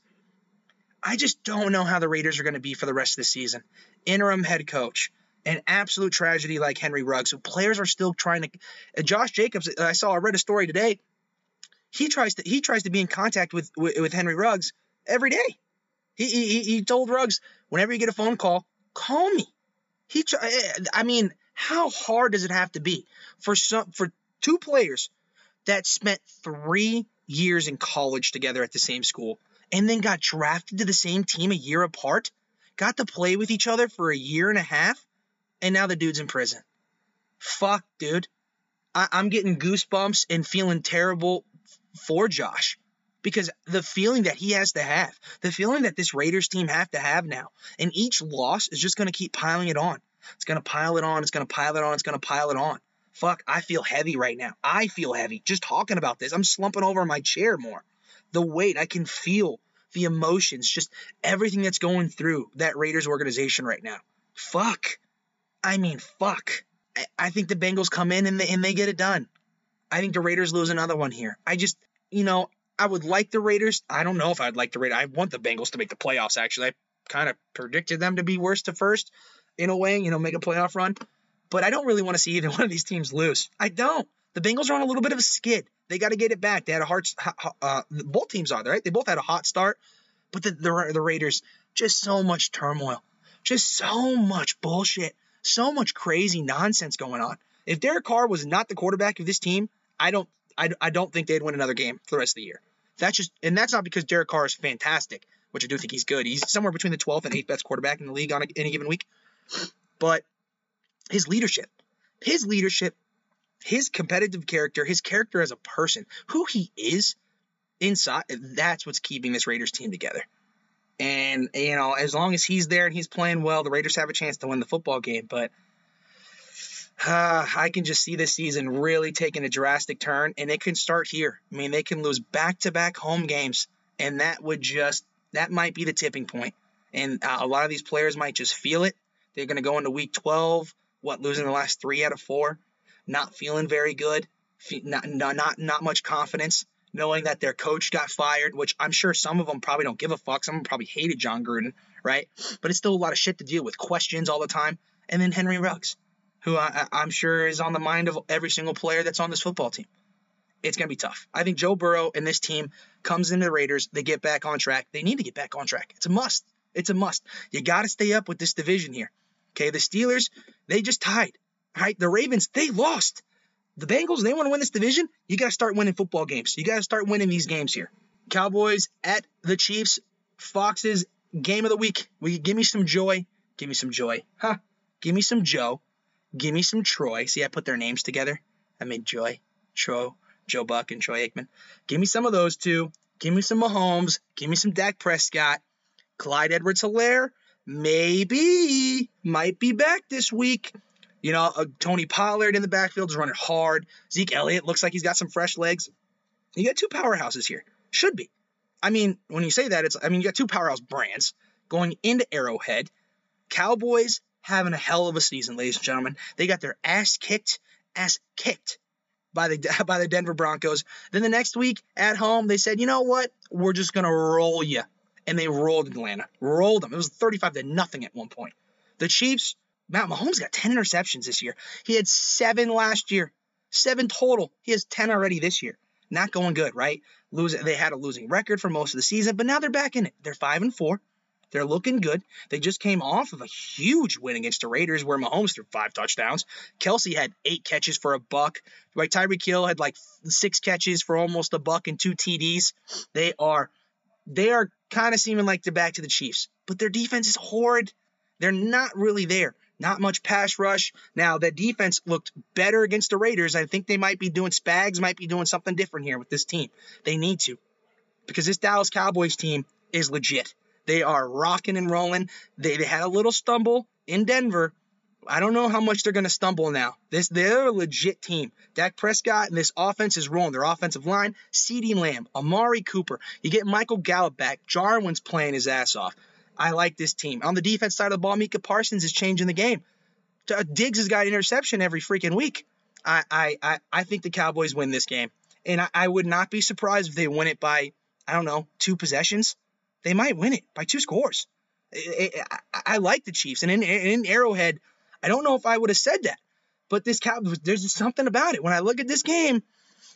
I just don't know how the Raiders are going to be for the rest of the season. Interim head coach, an absolute tragedy like Henry Ruggs. So players are still trying to. Josh Jacobs, I saw, I read a story today he tries to he tries to be in contact with with, with Henry Ruggs every day. He, he he told Ruggs whenever you get a phone call, call me. He eh, I mean, how hard does it have to be for some for two players that spent three years in college together at the same school and then got drafted to the same team a year apart, got to play with each other for a year and a half, and now the dude's in prison. Fuck, dude. I, I'm getting goosebumps and feeling terrible for Josh because the feeling that he has to have, the feeling that this Raiders team have to have now, and each loss is just going to keep piling it on. It's going to pile it on. It's going to pile it on. It's going to pile it on. Fuck, I feel heavy right now. I feel heavy just talking about this. I'm slumping over my chair more. The weight, I can feel the emotions, just everything that's going through that Raiders organization right now. Fuck. I mean, fuck. I, I think the Bengals come in and they, and they get it done. I think the Raiders lose another one here. I just, you know, I would like the Raiders. I don't know if I'd like the Raiders. I want the Bengals to make the playoffs, actually. I kind of predicted them to be worst to first in a way, you know, make a playoff run. But I don't really want to see either one of these teams lose. I don't. The Bengals are on a little bit of a skid. They got to get it back. They had a hard, uh, both teams are, right? They both had a hot start. But the, the, the Raiders, just so much turmoil, just so much bullshit, so much crazy nonsense going on. If Derek Carr was not the quarterback of this team, I don't I, I don't think they'd win another game for the rest of the year. That's just and that's not because Derek Carr is fantastic, which I do think he's good. He's somewhere between the 12th and 8th best quarterback in the league on a, any given week. But his leadership, his leadership, his competitive character, his character as a person, who he is inside, that's what's keeping this Raiders team together. And you know, as long as he's there and he's playing well, the Raiders have a chance to win the football game. But uh, I can just see this season really taking a drastic turn, and it can start here. I mean, they can lose back to back home games, and that would just That might be the tipping point. And uh, a lot of these players might just feel it. They're going to go into week 12, what, losing the last three out of four, not feeling very good, not, not, not, much confidence, knowing that their coach got fired, which I'm sure some of them probably don't give a fuck. Some of them probably hated Jon Gruden, right? But it's still a lot of shit to deal with, questions all the time. And then Henry Ruggs, who I, I'm sure is on the mind of every single player that's on this football team it's going to be tough. I think Joe Burrow and this team comes into the Raiders. They get back on track. They need to get back on track. It's a must. It's a must. You got to stay up with this division here. Okay, the Steelers, they just tied. Right? The Ravens, they lost. The Bengals, they want to win this division. You got to start winning football games. You got to start winning these games here. Cowboys at the Chiefs. Fox's game of the week. We give me some joy. Give me some joy. Huh? Give me some Joe. Give me some Troy. See, I put their names together. I made Joy, Tro, Joe Buck and Troy Aikman. Give me some of those two. Give me some Mahomes. Give me some Dak Prescott. Clyde Edwards Helaire, maybe, might be back this week. You know, uh, Tony Pollard in the backfield is running hard. Zeke Elliott looks like he's got some fresh legs. You got two powerhouses here. Should be. I mean, when you say that, it's, I mean, you got two powerhouse brands going into Arrowhead. Cowboys having a hell of a season, ladies and gentlemen. They got their ass kicked, ass kicked by the by the Denver Broncos. Then the next week at home, they said, you know what? We're just gonna roll you, and they rolled Atlanta, rolled them. It was 35 to nothing at one point. The Chiefs, Matt Mahomes got 10 interceptions this year. He had seven last year, seven total. He has 10 already this year. Not going good, right? Losing, they had a losing record for most of the season, but now they're back in it. They're five and four. They're looking good. They just came off of a huge win against the Raiders where Mahomes threw five touchdowns. Kelce had eight catches for a buck. Right, Tyreek Hill had like six catches for almost a buck and two TDs. They are they are kind of seeming like they're back to the Chiefs, but their defense is horrid. They're not really there. Not much pass rush. Now, the defense looked better against the Raiders. I think they might be doing Spags, might be doing something different here with this team. They need to. Because this Dallas Cowboys team is legit. They are rocking and rolling. They, they had a little stumble in Denver. I don't know how much they're going to stumble now. This they're a legit team. Dak Prescott and this offense is rolling. Their offensive line, CeeDee Lamb, Amari Cooper. You get Michael Gallup back. Jarwin's playing his ass off. I like this team. On the defense side of the ball, Micah Parsons is changing the game. Uh, Diggs has got interception every freaking week. I I I, I think the Cowboys win this game, and I, I would not be surprised if they win it by I don't know two possessions they might win it by two scores. I, I, I like the Chiefs, and in, in Arrowhead, I don't know if I would have said that, but this cow, there's something about it. When I look at this game,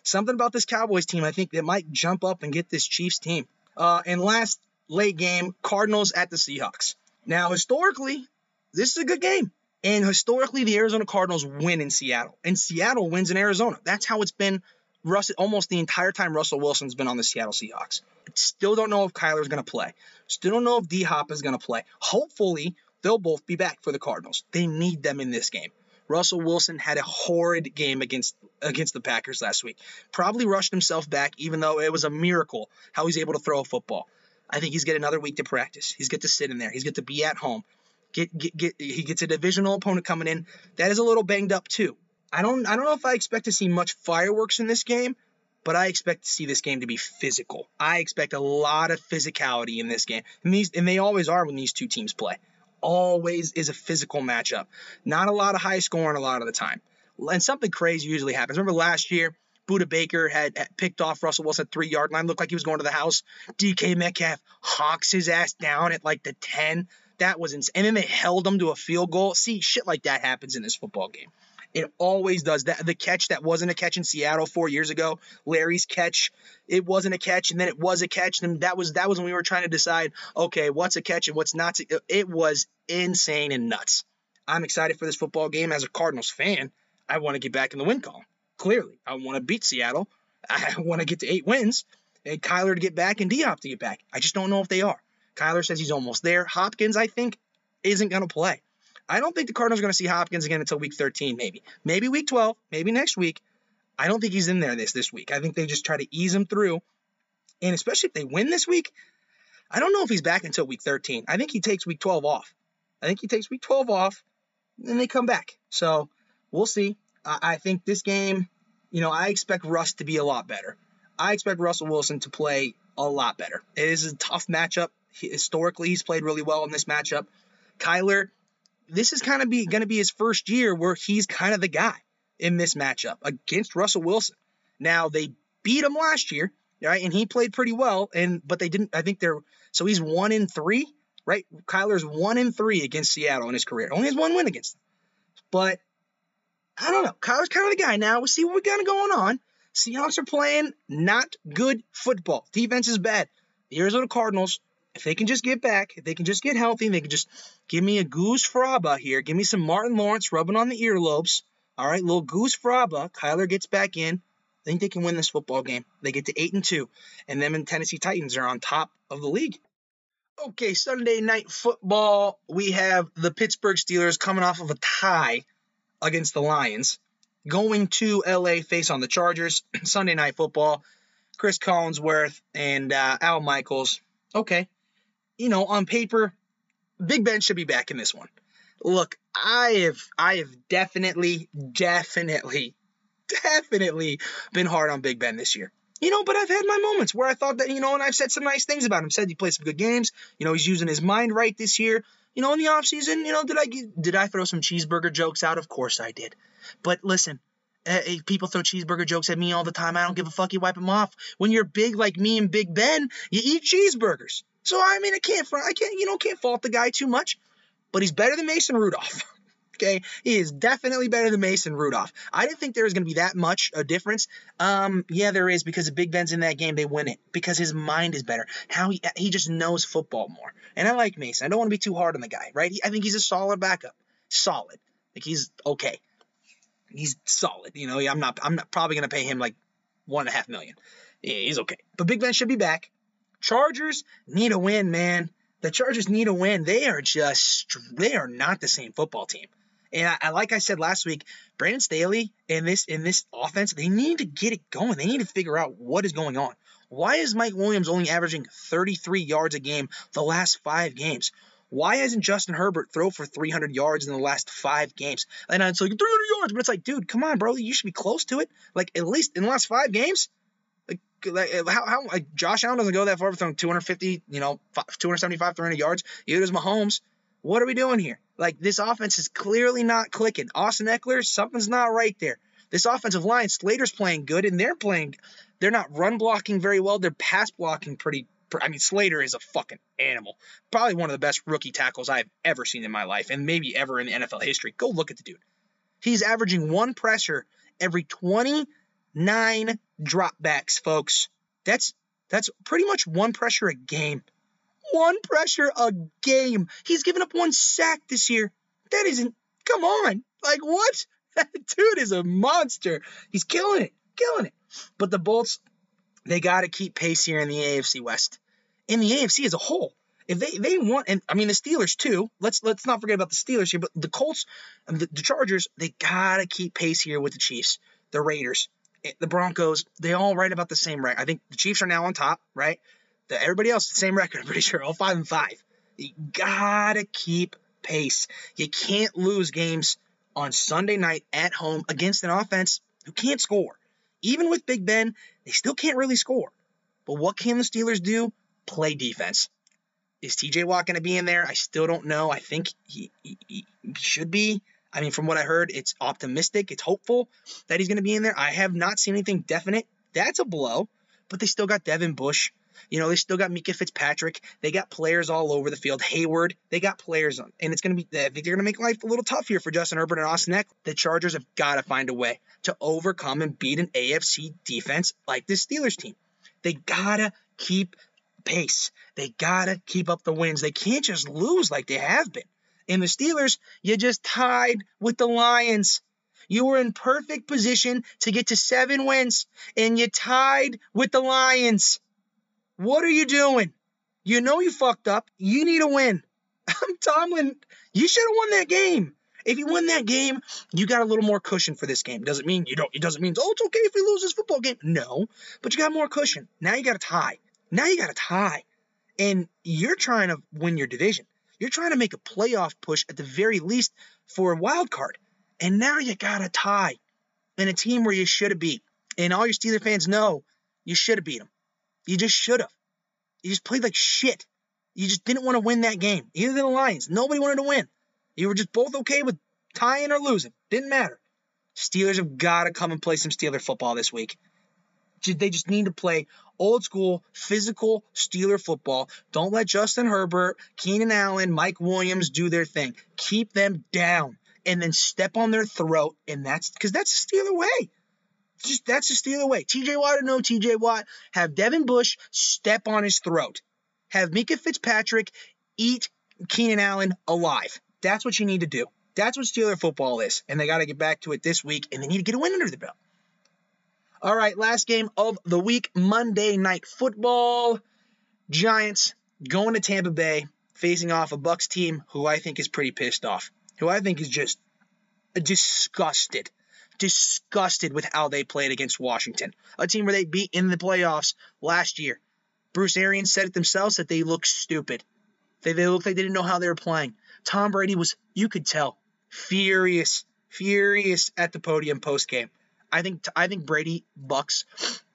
something about this Cowboys team, I think that might jump up and get this Chiefs team. Uh, and last late game, Cardinals at the Seahawks. Now, historically, this is a good game. And historically, the Arizona Cardinals win in Seattle, and Seattle wins in Arizona. That's how it's been Russell, almost the entire time Russell Wilson's been on the Seattle Seahawks. Still don't know if Kyler's going to play. Still don't know if D Hop is going to play. Hopefully, they'll both be back for the Cardinals. They need them in this game. Russell Wilson had a horrid game against against the Packers last week. Probably rushed himself back, even though it was a miracle how he's able to throw a football. I think he's get another week to practice. He's get to sit in there. He's get to be at home. Get, get, get, he gets a divisional opponent coming in that is a little banged up too. I don't I don't know if I expect to see much fireworks in this game, but I expect to see this game to be physical. I expect a lot of physicality in this game. And these and they always are when these two teams play. Always is a physical matchup. Not a lot of high scoring a lot of the time. And something crazy usually happens. Remember last year, Budda Baker had, had picked off Russell Wilson at three yard line, looked like he was going to the house. DK Metcalf hawks his ass down at like the 10. That was insane. And then they held him to a field goal. See, shit like that happens in this football game. It always does. That the catch that wasn't a catch in Seattle four years ago, Larry's catch, it wasn't a catch, and then it was a catch, and that was that was when we were trying to decide, okay, what's a catch and what's not. It was insane and nuts. I'm excited for this football game as a Cardinals fan. I want to get back in the win column. Clearly, I want to beat Seattle. I want to get to eight wins, and Kyler to get back and D Hop to get back. I just don't know if they are. Kyler says he's almost there. Hopkins, I think, isn't going to play. I don't think the Cardinals are going to see Hopkins again until week 13, maybe. Maybe week 12, maybe next week. I don't think he's in there this this week. I think they just try to ease him through. And especially if they win this week, I don't know if he's back until week 13. I think he takes week 12 off. I think he takes week 12 off, and they come back. So we'll see. I, think this game, you know, I expect Russ to be a lot better. I expect Russell Wilson to play a lot better. It is a tough matchup historically, he's played really well in this matchup. Kyler, this is kind of be going to be his first year where he's kind of the guy in this matchup against Russell Wilson. Now they beat him last year, right? And he played pretty well, and but they didn't. I think they're so he's one in three, right? Kyler's one in three against Seattle in his career. Only has one win against them, but I don't know. Kyler's kind of the guy now. We'll see what we got going on. Seahawks are playing not good football. Defense is bad. The Arizona Cardinals, if they can just get back, if they can just get healthy, they can just give me a goose fraba here. Give me some Martin Lawrence rubbing on the earlobes. All right, little goose fraba. Kyler gets back in. I think they can win this football game. They get to eight and two, and them and Tennessee Titans are on top of the league. Okay, Sunday night football. We have the Pittsburgh Steelers coming off of a tie against the Lions going to LA face on the Chargers. Sunday night football. Chris Collinsworth and uh, Al Michaels. Okay. You know, on paper, Big Ben should be back in this one. Look, I have I have definitely, definitely, definitely been hard on Big Ben this year. You know, but I've had my moments where I thought that, you know, and I've said some nice things about him. Said he played some good games. You know, he's using his mind right this year. You know, in the off season, you know, did I did I throw some cheeseburger jokes out? Of course I did. But listen, uh, people throw cheeseburger jokes at me all the time. I don't give a fuck. You wipe them off. When you're big like me and Big Ben, you eat cheeseburgers. So I mean, I can't, I can't, you know, can't fault the guy too much. But he's better than Mason Rudolph. okay, he is definitely better than Mason Rudolph. I didn't think there was going to be that much a difference. Um, yeah, there is because if Big Ben's in that game, they win it because his mind is better. How he he just knows football more. And I like Mason. I don't want to be too hard on the guy, right? He, I think he's a solid backup, solid. Like he's okay he's solid. You know, I'm not I'm not probably gonna pay him like one and a half million. Yeah, he's okay. But Big Ben should be back. Chargers need a win, man. The Chargers need a win. They are just they are not the same football team. And I, I, like I said last week, Brandon Staley in this in this offense, they need to get it going. They need to figure out what is going on. Why is Mike Williams only averaging 33 yards a game the last five games? Why hasn't Justin Herbert throw for 300 yards in the last five games? And it's like 300 yards, but it's like, dude, come on, bro, you should be close to it. Like at least in the last five games. Like, uh, how, how like Josh Allen doesn't go that far with throwing 250, you know, 275, 300 yards. Neither does Mahomes. What are we doing here? Like this offense is clearly not clicking. Austin Ekeler, something's not right there. This offensive line, Slater's playing good, and they're playing. They're not run blocking very well. They're pass blocking pretty I mean, Slater is a fucking animal. Probably one of the best rookie tackles I've ever seen in my life, and maybe ever in the NFL history. Go look at the dude. He's averaging one pressure every 29 dropbacks, folks. That's that's pretty much one pressure a game. One pressure a game. He's given up one sack this year. That isn't. Come on. Like what? That dude is a monster. He's killing it. Killing it. But the Bolts, they got to keep pace here in the AFC West. In the AFC as a whole, if they they want, and I mean the Steelers too. Let's let's not forget about the Steelers here, but the Colts, the, the Chargers, they gotta keep pace here with the Chiefs, the Raiders, eh, the Broncos. They all right about the same record. I think the Chiefs are now on top, right? The, everybody else the same record. I'm pretty sure all five and five. You gotta keep pace. You can't lose games on Sunday night at home against an offense who can't score. Even with Big Ben, they still can't really score. But what can the Steelers do? Play defense. Is TJ Watt going to be in there? I still don't know. I think he, he, he should be. I mean, from what I heard, it's optimistic, it's hopeful that he's going to be in there. I have not seen anything definite. That's a blow, but they still got Devin Bush. You know, they still got Minkah Fitzpatrick. They got players all over the field. Hayward, they got players on. And it's going to be, I think they're going to make life a little tough here for Justin Herbert and Austin Eck. The Chargers have got to find a way to overcome and beat an AFC defense like this Steelers team. They got to keep pace. They got to keep up the wins. They can't just lose like they have been. And the Steelers, you just tied with the Lions. You were in perfect position to get to seven wins, and you tied with the Lions. What are you doing? You know you fucked up. You need a win. Tomlin. You should have won that game. If you win that game, you got a little more cushion for this game. Doesn't mean you don't. It doesn't mean oh it's okay if we lose this football game. No, but you got more cushion. Now you got a tie. Now you got a tie, and you're trying to win your division. You're trying to make a playoff push at the very least for a wild card. And now you got a tie in a team where you should have beat. And all your Steeler fans know you should have beat them. You just should have. You just played like shit. You just didn't want to win that game. Either the Lions. Nobody wanted to win. You were just both okay with tying or losing. Didn't matter. Steelers have got to come and play some Steeler football this week. They just need to play old school, physical Steeler football. Don't let Justin Herbert, Keenan Allen, Mike Williams do their thing. Keep them down and then step on their throat. And that's because that's the Steeler way. Just that's just the other way. TJ Watt or no TJ Watt, have Devin Bush step on his throat. Have Minkah Fitzpatrick eat Keenan Allen alive. That's what you need to do. That's what Steeler football is. And they got to get back to it this week, and they need to get a win under the belt. All right, last game of the week, Monday Night Football. Giants going to Tampa Bay, facing off a Bucks team who I think is pretty pissed off, who I think is just disgusted, disgusted with how they played against Washington, a team where they beat in the playoffs last year. Bruce Arians said it themselves that they looked stupid. They, they looked like they didn't know how they were playing. Tom Brady was, you could tell, furious, furious at the podium post game. I think I think Brady Bucks,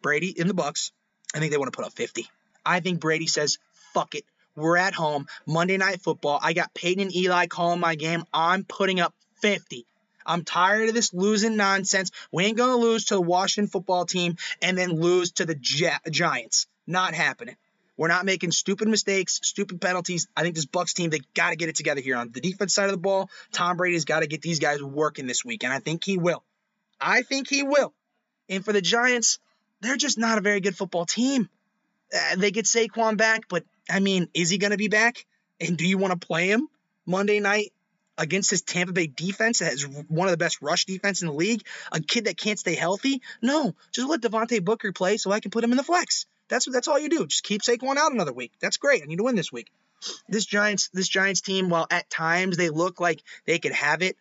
Brady in the Bucks. I think they want to put up 50. I think Brady says, "Fuck it, we're at home. Monday Night Football. I got Peyton and Eli calling my game. I'm putting up 50. I'm tired of this losing nonsense. We ain't gonna lose to the Washington football team and then lose to the Giants. Not happening. We're not making stupid mistakes, stupid penalties. I think this Bucks team, they got to get it together here on the defense side of the ball. Tom Brady's got to get these guys working this week, and I think he will. I think he will. And for the Giants, they're just not a very good football team. Uh, they get Saquon back, but I mean, is he going to be back? And do you want to play him Monday night against this Tampa Bay defense that has one of the best rush defense in the league? A kid that can't stay healthy? No, just let Devontae Booker play so I can put him in the flex. That's that's all you do. Just keep Saquon out another week. That's great. I need to win this week. This Giants this Giants team, while at times they look like they could have it,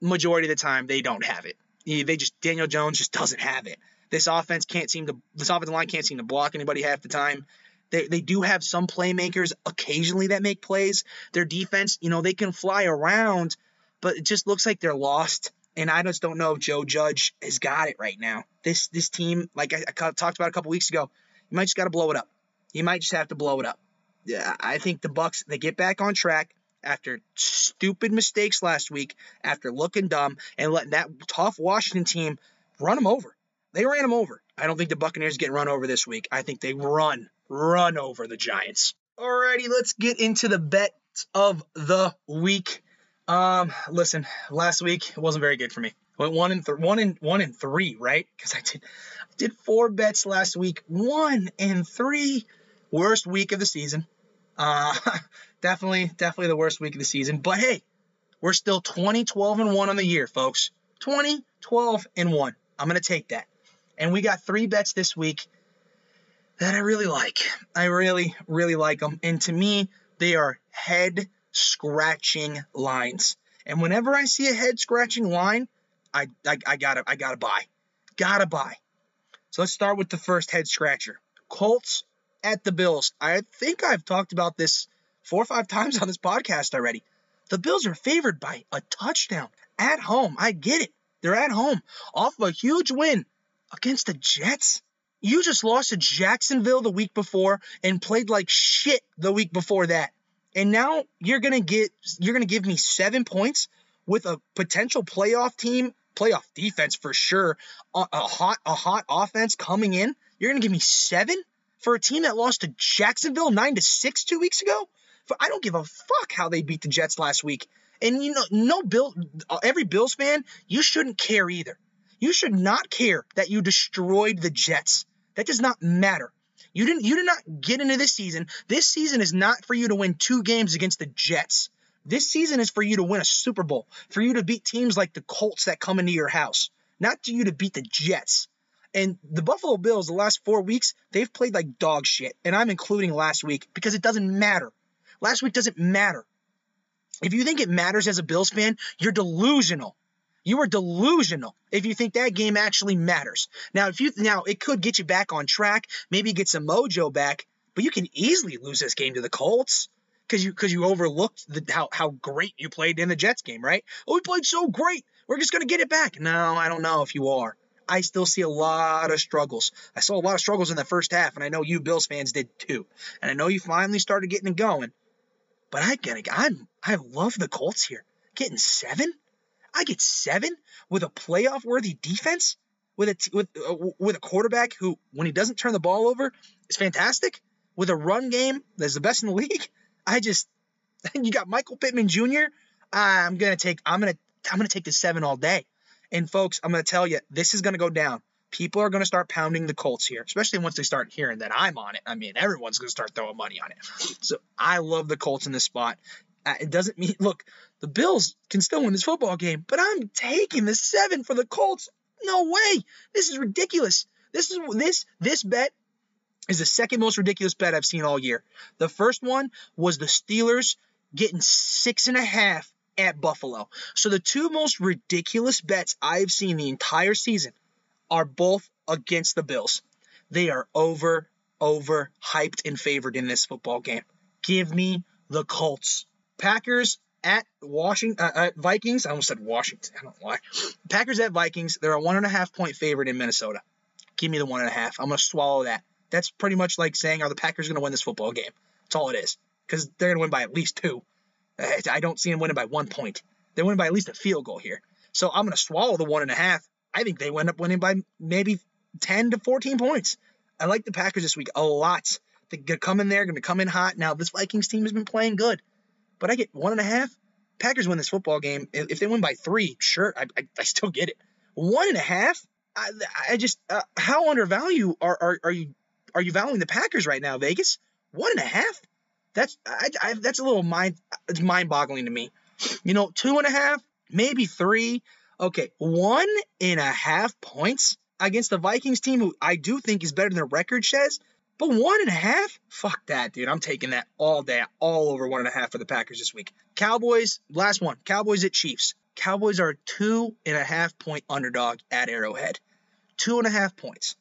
majority of the time they don't have it. They just Daniel Jones just doesn't have it. This offense can't seem to this offensive line can't seem to block anybody half the time. They, they do have some playmakers occasionally that make plays. Their defense, you know, they can fly around, but it just looks like they're lost. And I just don't know if Joe Judge has got it right now. This this team, like I, I talked about a couple weeks ago, you might just got to blow it up. You might just have to blow it up. Yeah, I think the Bucks they get back on track after stupid mistakes last week, after looking dumb and letting that tough Washington team run them over. They ran them over. I don't think the Buccaneers get run over this week. I think they run, run over the Giants. Alrighty, let's get into the bets of the week. Um, listen, last week it wasn't very good for me. Went one and th- one and one and three, right? Because I did did four bets last week. One and three. Worst week of the season. Uh, definitely, definitely the worst week of the season. But hey, we're still 20, 12, and 1 on the year, folks. 20, 12, and 1. I'm to take that. And we got three bets this week that I really like. I really, really like them. And to me, they are head scratching lines. And whenever I see a head scratching line, I, I, I gotta I gotta buy. Gotta buy. So let's start with the first head scratcher. Colts at the Bills. I think I've talked about this four or five times on this podcast already. The Bills are favored by a touchdown at home. I get it. They're at home off of a huge win against the Jets. You just lost to Jacksonville the week before and played like shit the week before that. And now you're to get you're to give me 7 points with a potential playoff team, playoff defense for sure, a, a hot a hot offense coming in. You're to give me 7? for a team that lost to Jacksonville 9 to 6 2 weeks ago. I don't give a fuck how they beat the Jets last week. And you know, no Bill every Bills fan, you shouldn't care either. You should not care that you destroyed the Jets. That does not matter. You didn't you did not get into this season. This season is not for you to win two games against the Jets. This season is for you to win a Super Bowl, for you to beat teams like the Colts that come into your house, not to you to beat the Jets. And the Buffalo Bills, the last four weeks, they've played like dog shit. And I'm including last week because it doesn't matter. Last week doesn't matter. If you think it matters as a Bills fan, you're delusional. You are delusional if you think that game actually matters. Now, if you now it could get you back on track, maybe get some mojo back, but you can easily lose this game to the Colts because you because you overlooked the, how how great you played in the Jets game, right? Oh, we played so great. We're just gonna get it back. No, I don't know if you are. I still see a lot of struggles. I saw a lot of struggles in the first half, and I know you Bills fans did too. And I know you finally started getting it going. But I gotta, I'm, I love the Colts here. Getting seven? I get seven with a playoff worthy defense? With a, with, uh, with a quarterback who, when he doesn't turn the ball over, is fantastic? With a run game that's the best in the league? I just, you got Michael Pittman Jr. I'm gonna take, I'm gonna, I'm gonna take the seven all day. And folks, I'm gonna tell you, this is gonna go down. People are gonna start pounding the Colts here, especially once they start hearing that I'm on it. I mean, everyone's gonna start throwing money on it. So I love the Colts in this spot. Uh, it doesn't mean, look, the Bills can still win this football game, but I'm taking the seven for the Colts. No way. This is ridiculous. This is this this bet is the second most ridiculous bet I've seen all year. The first one was the Steelers getting six and a half at Buffalo. So the two most ridiculous bets I've seen the entire season are both against the Bills. They are over, over hyped and favored in this football game. Give me the Colts. Packers at Washington, uh, at Vikings. I almost said Washington. I don't know why. Packers at Vikings. They're a one and a half point favorite in Minnesota. Give me the one and a half. I'm gonna swallow that. That's pretty much like saying, are the Packers gonna win this football game? That's all it is. Because they're gonna win by at least two. I don't see them winning by one point. They win by at least a field goal here. So I'm gonna swallow the one and a half. I think they end up winning by maybe 10 to 14 points. I like the Packers this week a lot. They're gonna come in there, gonna come in hot. Now this Vikings team has been playing good but I get one and a half. Packers win this football game. If they win by three, sure, I, I, I still get it. One and a half. I, I just uh, how undervalue are, are are you are you valuing the Packers right now, Vegas? One and a half. That's I, I, that's a little mind it's mind boggling to me. You know, two and a half, maybe three. Okay, one and a half points against the Vikings team, who I do think is better than their record says. But one and a half? Fuck that, dude. I'm taking that all day, all over one and a half for the Packers this week. Cowboys, last one. Cowboys at Chiefs. Cowboys are two and a half point underdog at Arrowhead. Two and a half points.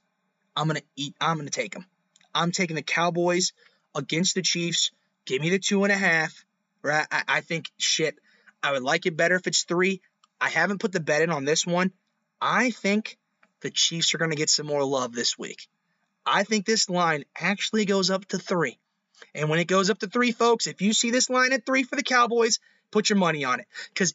I'm gonna eat. I'm gonna take them. I'm taking the Cowboys against the Chiefs. Give me the two and a half. Right? I, I think shit. I would like it better if it's three. I haven't put the bet in on this one. I think the Chiefs are gonna get some more love this week. I think this line actually goes up to three. And when it goes up to three, folks, if you see this line at three for the Cowboys, put your money on it. Because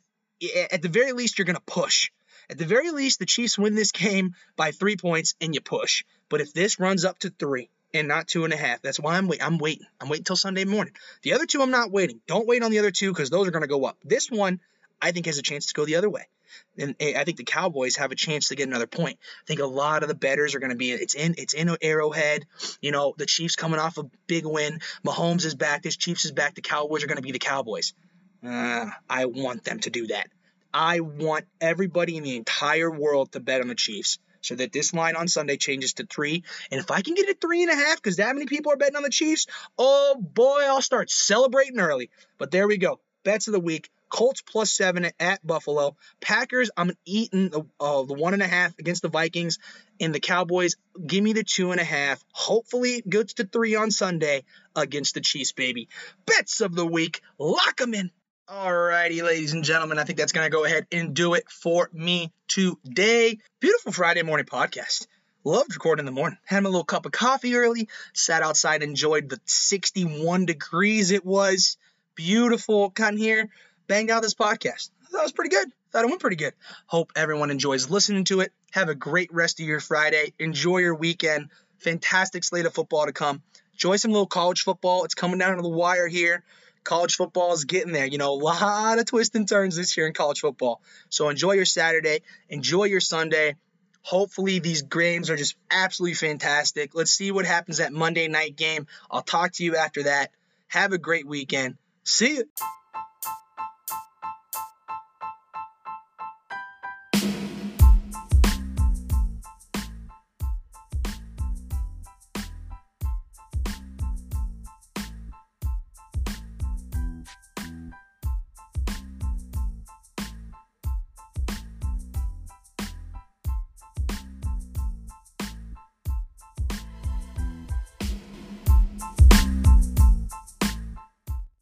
at the very least, you're going to push. At the very least, the Chiefs win this game by three points and you push. But if this runs up to three and not two and a half, that's why I'm waiting. I'm waiting. I'm waiting until Sunday morning. The other two, I'm not waiting. Don't wait on the other two because those are going to go up. This one, I think, has a chance to go the other way and I think the Cowboys have a chance to get another point. I think a lot of the bettors are going to be it's in it's in Arrowhead. You know, the Chiefs coming off a big win. Mahomes is back. This Chiefs is back. The Cowboys are going to be the Cowboys. Uh, I want them to do that. I want everybody in the entire world to bet on the Chiefs so that this line on Sunday changes to three. And if I can get it three and a half, because that many people are betting on the Chiefs, oh boy, I'll start celebrating early. But there we go. Bets of the week. Colts plus seven at Buffalo. Packers, I'm eating the, uh, the one and a half against the Vikings. And the Cowboys, give me the two and a half. Hopefully, it goes to three on Sunday against the Chiefs, baby. Bets of the week, lock them in. Alrighty, ladies and gentlemen, I think that's going to go ahead and do it for me today. Beautiful Friday morning podcast. Loved recording in the morning. Had a little cup of coffee early. Sat outside, enjoyed the 61 degrees it was. Beautiful. Got here banged out this podcast. I thought it was pretty good. I thought it went pretty good. Hope everyone enjoys listening to it. Have a great rest of your Friday. Enjoy your weekend. Fantastic slate of football to come. Enjoy some little college football. It's coming down to the wire here. College football is getting there. You know, a lot of twists and turns this year in college football. So enjoy your Saturday. Enjoy your Sunday. Hopefully, these games are just absolutely fantastic. Let's see what happens at Monday night game. I'll talk to you after that. Have a great weekend. See you.